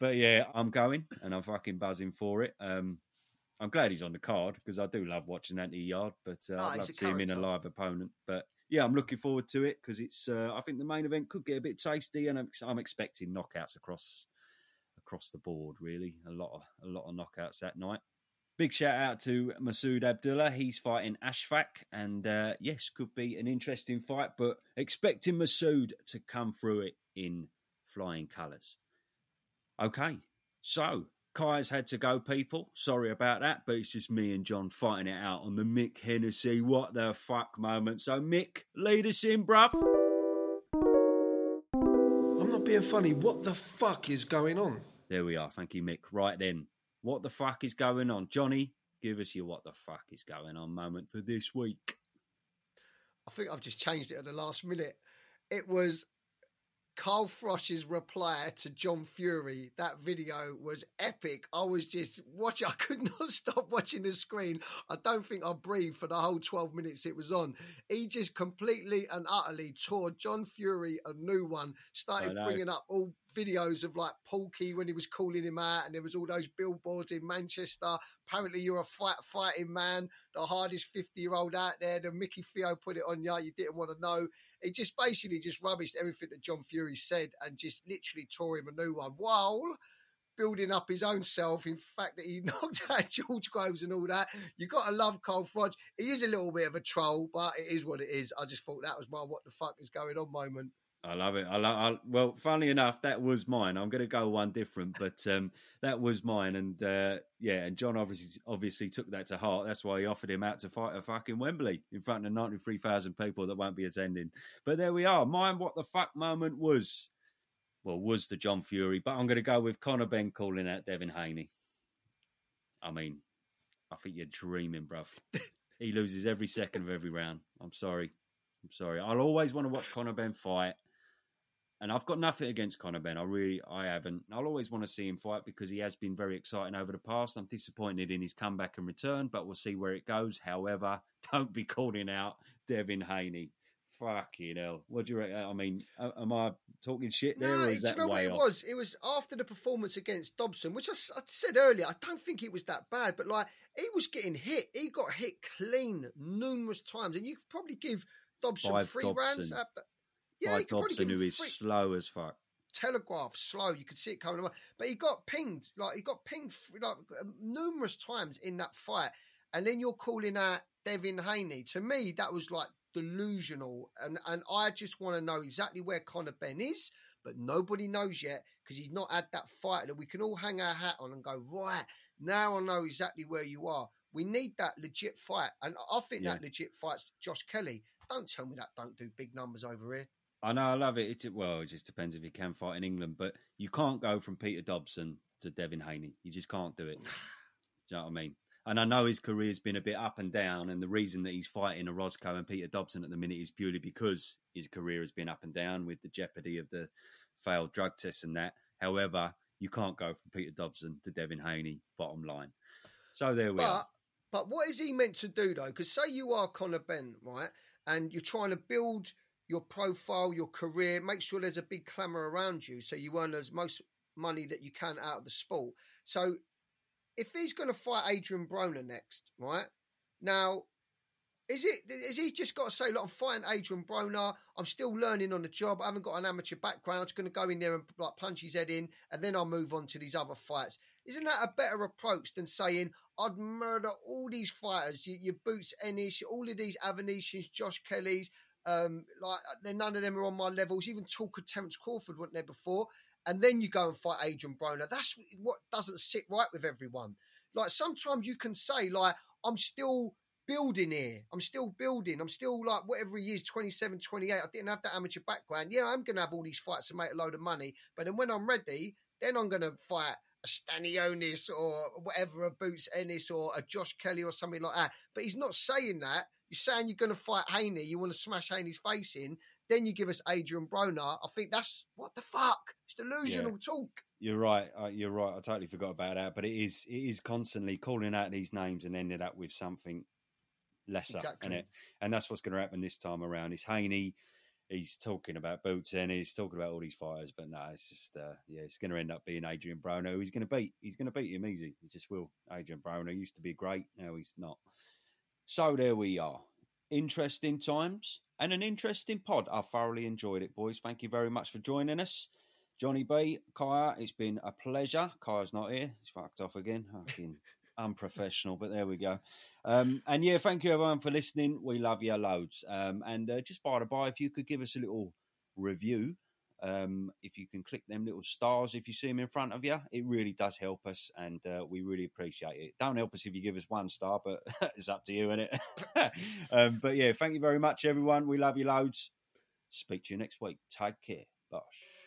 but yeah, I'm going and I'm fucking buzzing for it. Um, I'm glad he's on the card because I do love watching Anthony Yarde, but uh, Oh, I'd love to see him in a live opponent. But yeah, I'm looking forward to it because it's. Uh, I think the main event could get a bit tasty, and I'm, I'm expecting knockouts across across the board. Really, a lot of a lot of knockouts that night. Big shout out to Masood Abdullah. He's fighting Ashfaq, and uh, yes, could be an interesting fight. But expecting Masood to come through it in flying colours. Okay, so Kai's had to go, people. Sorry about that, but it's just me and John fighting it out on the Mick Hennessy what the fuck moment. So, Mick, lead us in, bruv. I'm not being funny. What the fuck is going on? There we are. Thank you, Mick. Right then, what the fuck is going on? Johnny, give us your what the fuck is going on moment for this week. I think I've just changed it at the last minute. It was Carl Froch's reply to John Fury, that video was epic. I was just watching, *laughs* I could not stop watching the screen. I don't think I breathed for the whole 12 minutes it was on. He just completely and utterly tore John Fury a new one, started bringing up all videos of like Porky when he was calling him out, and there was all those billboards in Manchester. Apparently, you're a fight fighting man, the hardest 50 year old out there. The Mickey Theo put it on you, you didn't want to know. He just basically just rubbished everything that John Fury said and just literally tore him a new one. While building up his own self, in fact, that he *laughs* knocked out George Groves and all that. You got to love Carl Froch. He is a little bit of a troll, but it is what it is. I just thought that was my what the fuck is going on moment. I love it. I love. I, well, funnily enough, that was mine. I'm going to go one different, but um, that was mine. And uh, yeah, and John obviously obviously took that to heart. That's why he offered him out to fight at fucking Wembley in front of 93,000 people that won't be attending. But there we are. Mine, what the fuck moment was, well, was the John Fury. But I'm going to go with Conor Benn calling out Devin Haney. I mean, I think you're dreaming, bruv. he loses every second of every round. I'm sorry. I'm sorry. I'll always want to watch Conor Benn fight and I've got nothing against Conor Benn. I really, I haven't. I'll always want to see him fight because he has been very exciting over the past. I'm disappointed in his comeback and return, but we'll see where it goes. However, *laughs* don't be calling out Devin Haney. Fucking hell! What do you reckon? I mean, am I talking shit there, no, or is do you that know what it off? was? It was after the performance against Dobson, which I said earlier. I don't think it was that bad, but like he was getting hit. He got hit clean numerous times, and you could probably give Dobson By three rounds after. Yeah, By you could probably Dobson, who is three- slow as fuck. telegraph slow. You could see it coming away, but he got pinged. Like he got pinged like um, numerous times in that fight, and then you're calling out Devin Haney. To me, that was like delusional, and and I just want to know exactly where Conor Benn is, but nobody knows yet because he's not had that fight that we can all hang our hat on and go right now. I know exactly where you are. We need that legit fight, and I think Yeah. that legit fight's Josh Kelly. Don't tell me that don't do big numbers over here. I know, I love it. it. Well, it just depends if you can fight in England, but you can't go from Peter Dobson to Devin Haney. You just can't do it. *sighs* Do you know what I mean? And I know his career's been a bit up and down, and the reason that he's fighting a Roscoe and Peter Dobson at the minute is purely because his career has been up and down with the jeopardy of the failed drug tests and that. However, you can't go from Peter Dobson to Devin Haney, bottom line. So there we are. But but what is he meant to do though? Because say you are Conor Benn, right, and you're trying to build your profile, your career, make sure there's a big clamour around you, so you earn as most money that you can out of the sport. So if he's going to fight Adrian Broner next, right now. Is it? Is he just got to say, "Look, I'm fighting Adrian Broner. I'm still learning on the job. I haven't got an amateur background. I'm just going to go in there and like punch his head in, and then I'll move on to these other fights." Isn't that a better approach than saying, "I'd murder all these fighters, your, your Boots Ennis, all of these Avanesyans, Josh Kellys, um, like then none of them are on my levels. Even talk of Terence Crawford weren't there before, and then you go and fight Adrian Broner. That's what doesn't sit right with everyone. Like sometimes you can say, like, I'm still building here. I'm still building. I'm still like whatever he is, 27, 28. I didn't have that amateur background. Yeah, I'm to have all these fights and make a load of money. But then when I'm ready, then I'm to fight a Stanionis or whatever, a Boots Ennis or a Josh Kelly or something like that. But he's not saying that. You're saying you're going to fight Haney. You want to smash Haney's face in. Then you give us Adrian Broner. I think that's what the fuck. It's delusional talk. You're right. Uh, you're right. I totally forgot about that. But it is it is constantly calling out these names and ended up with something lesser, Exactly. and it and that's what's going to happen this time around. Is Haney? He's talking about boots and he's talking about all these fighters, but no, it's just uh, yeah, it's going to end up being Adrian Broner. He's going to beat. He's going to beat him easy. He just will. Adrian Broner used to be great. Now he's not. So there we are. Interesting times and an interesting pod. I thoroughly enjoyed it, boys. Thank you very much for joining us. Johnny B, Kaya, it's been a pleasure. Kaya's not here. He's fucked off again. Fucking *laughs* unprofessional, but there we go. Um, and yeah, thank you everyone for listening. We love you loads. Um, and uh, just by the by, if you could give us a little review, um, if you can click them little stars if you see them in front of you, it really does help us, and uh, we really appreciate it. Don't help us if you give us one star, but *laughs* it's up to you, innit? *laughs* um, but yeah, thank you very much, everyone. We love you loads. Speak to you next week. Take care. Bosh.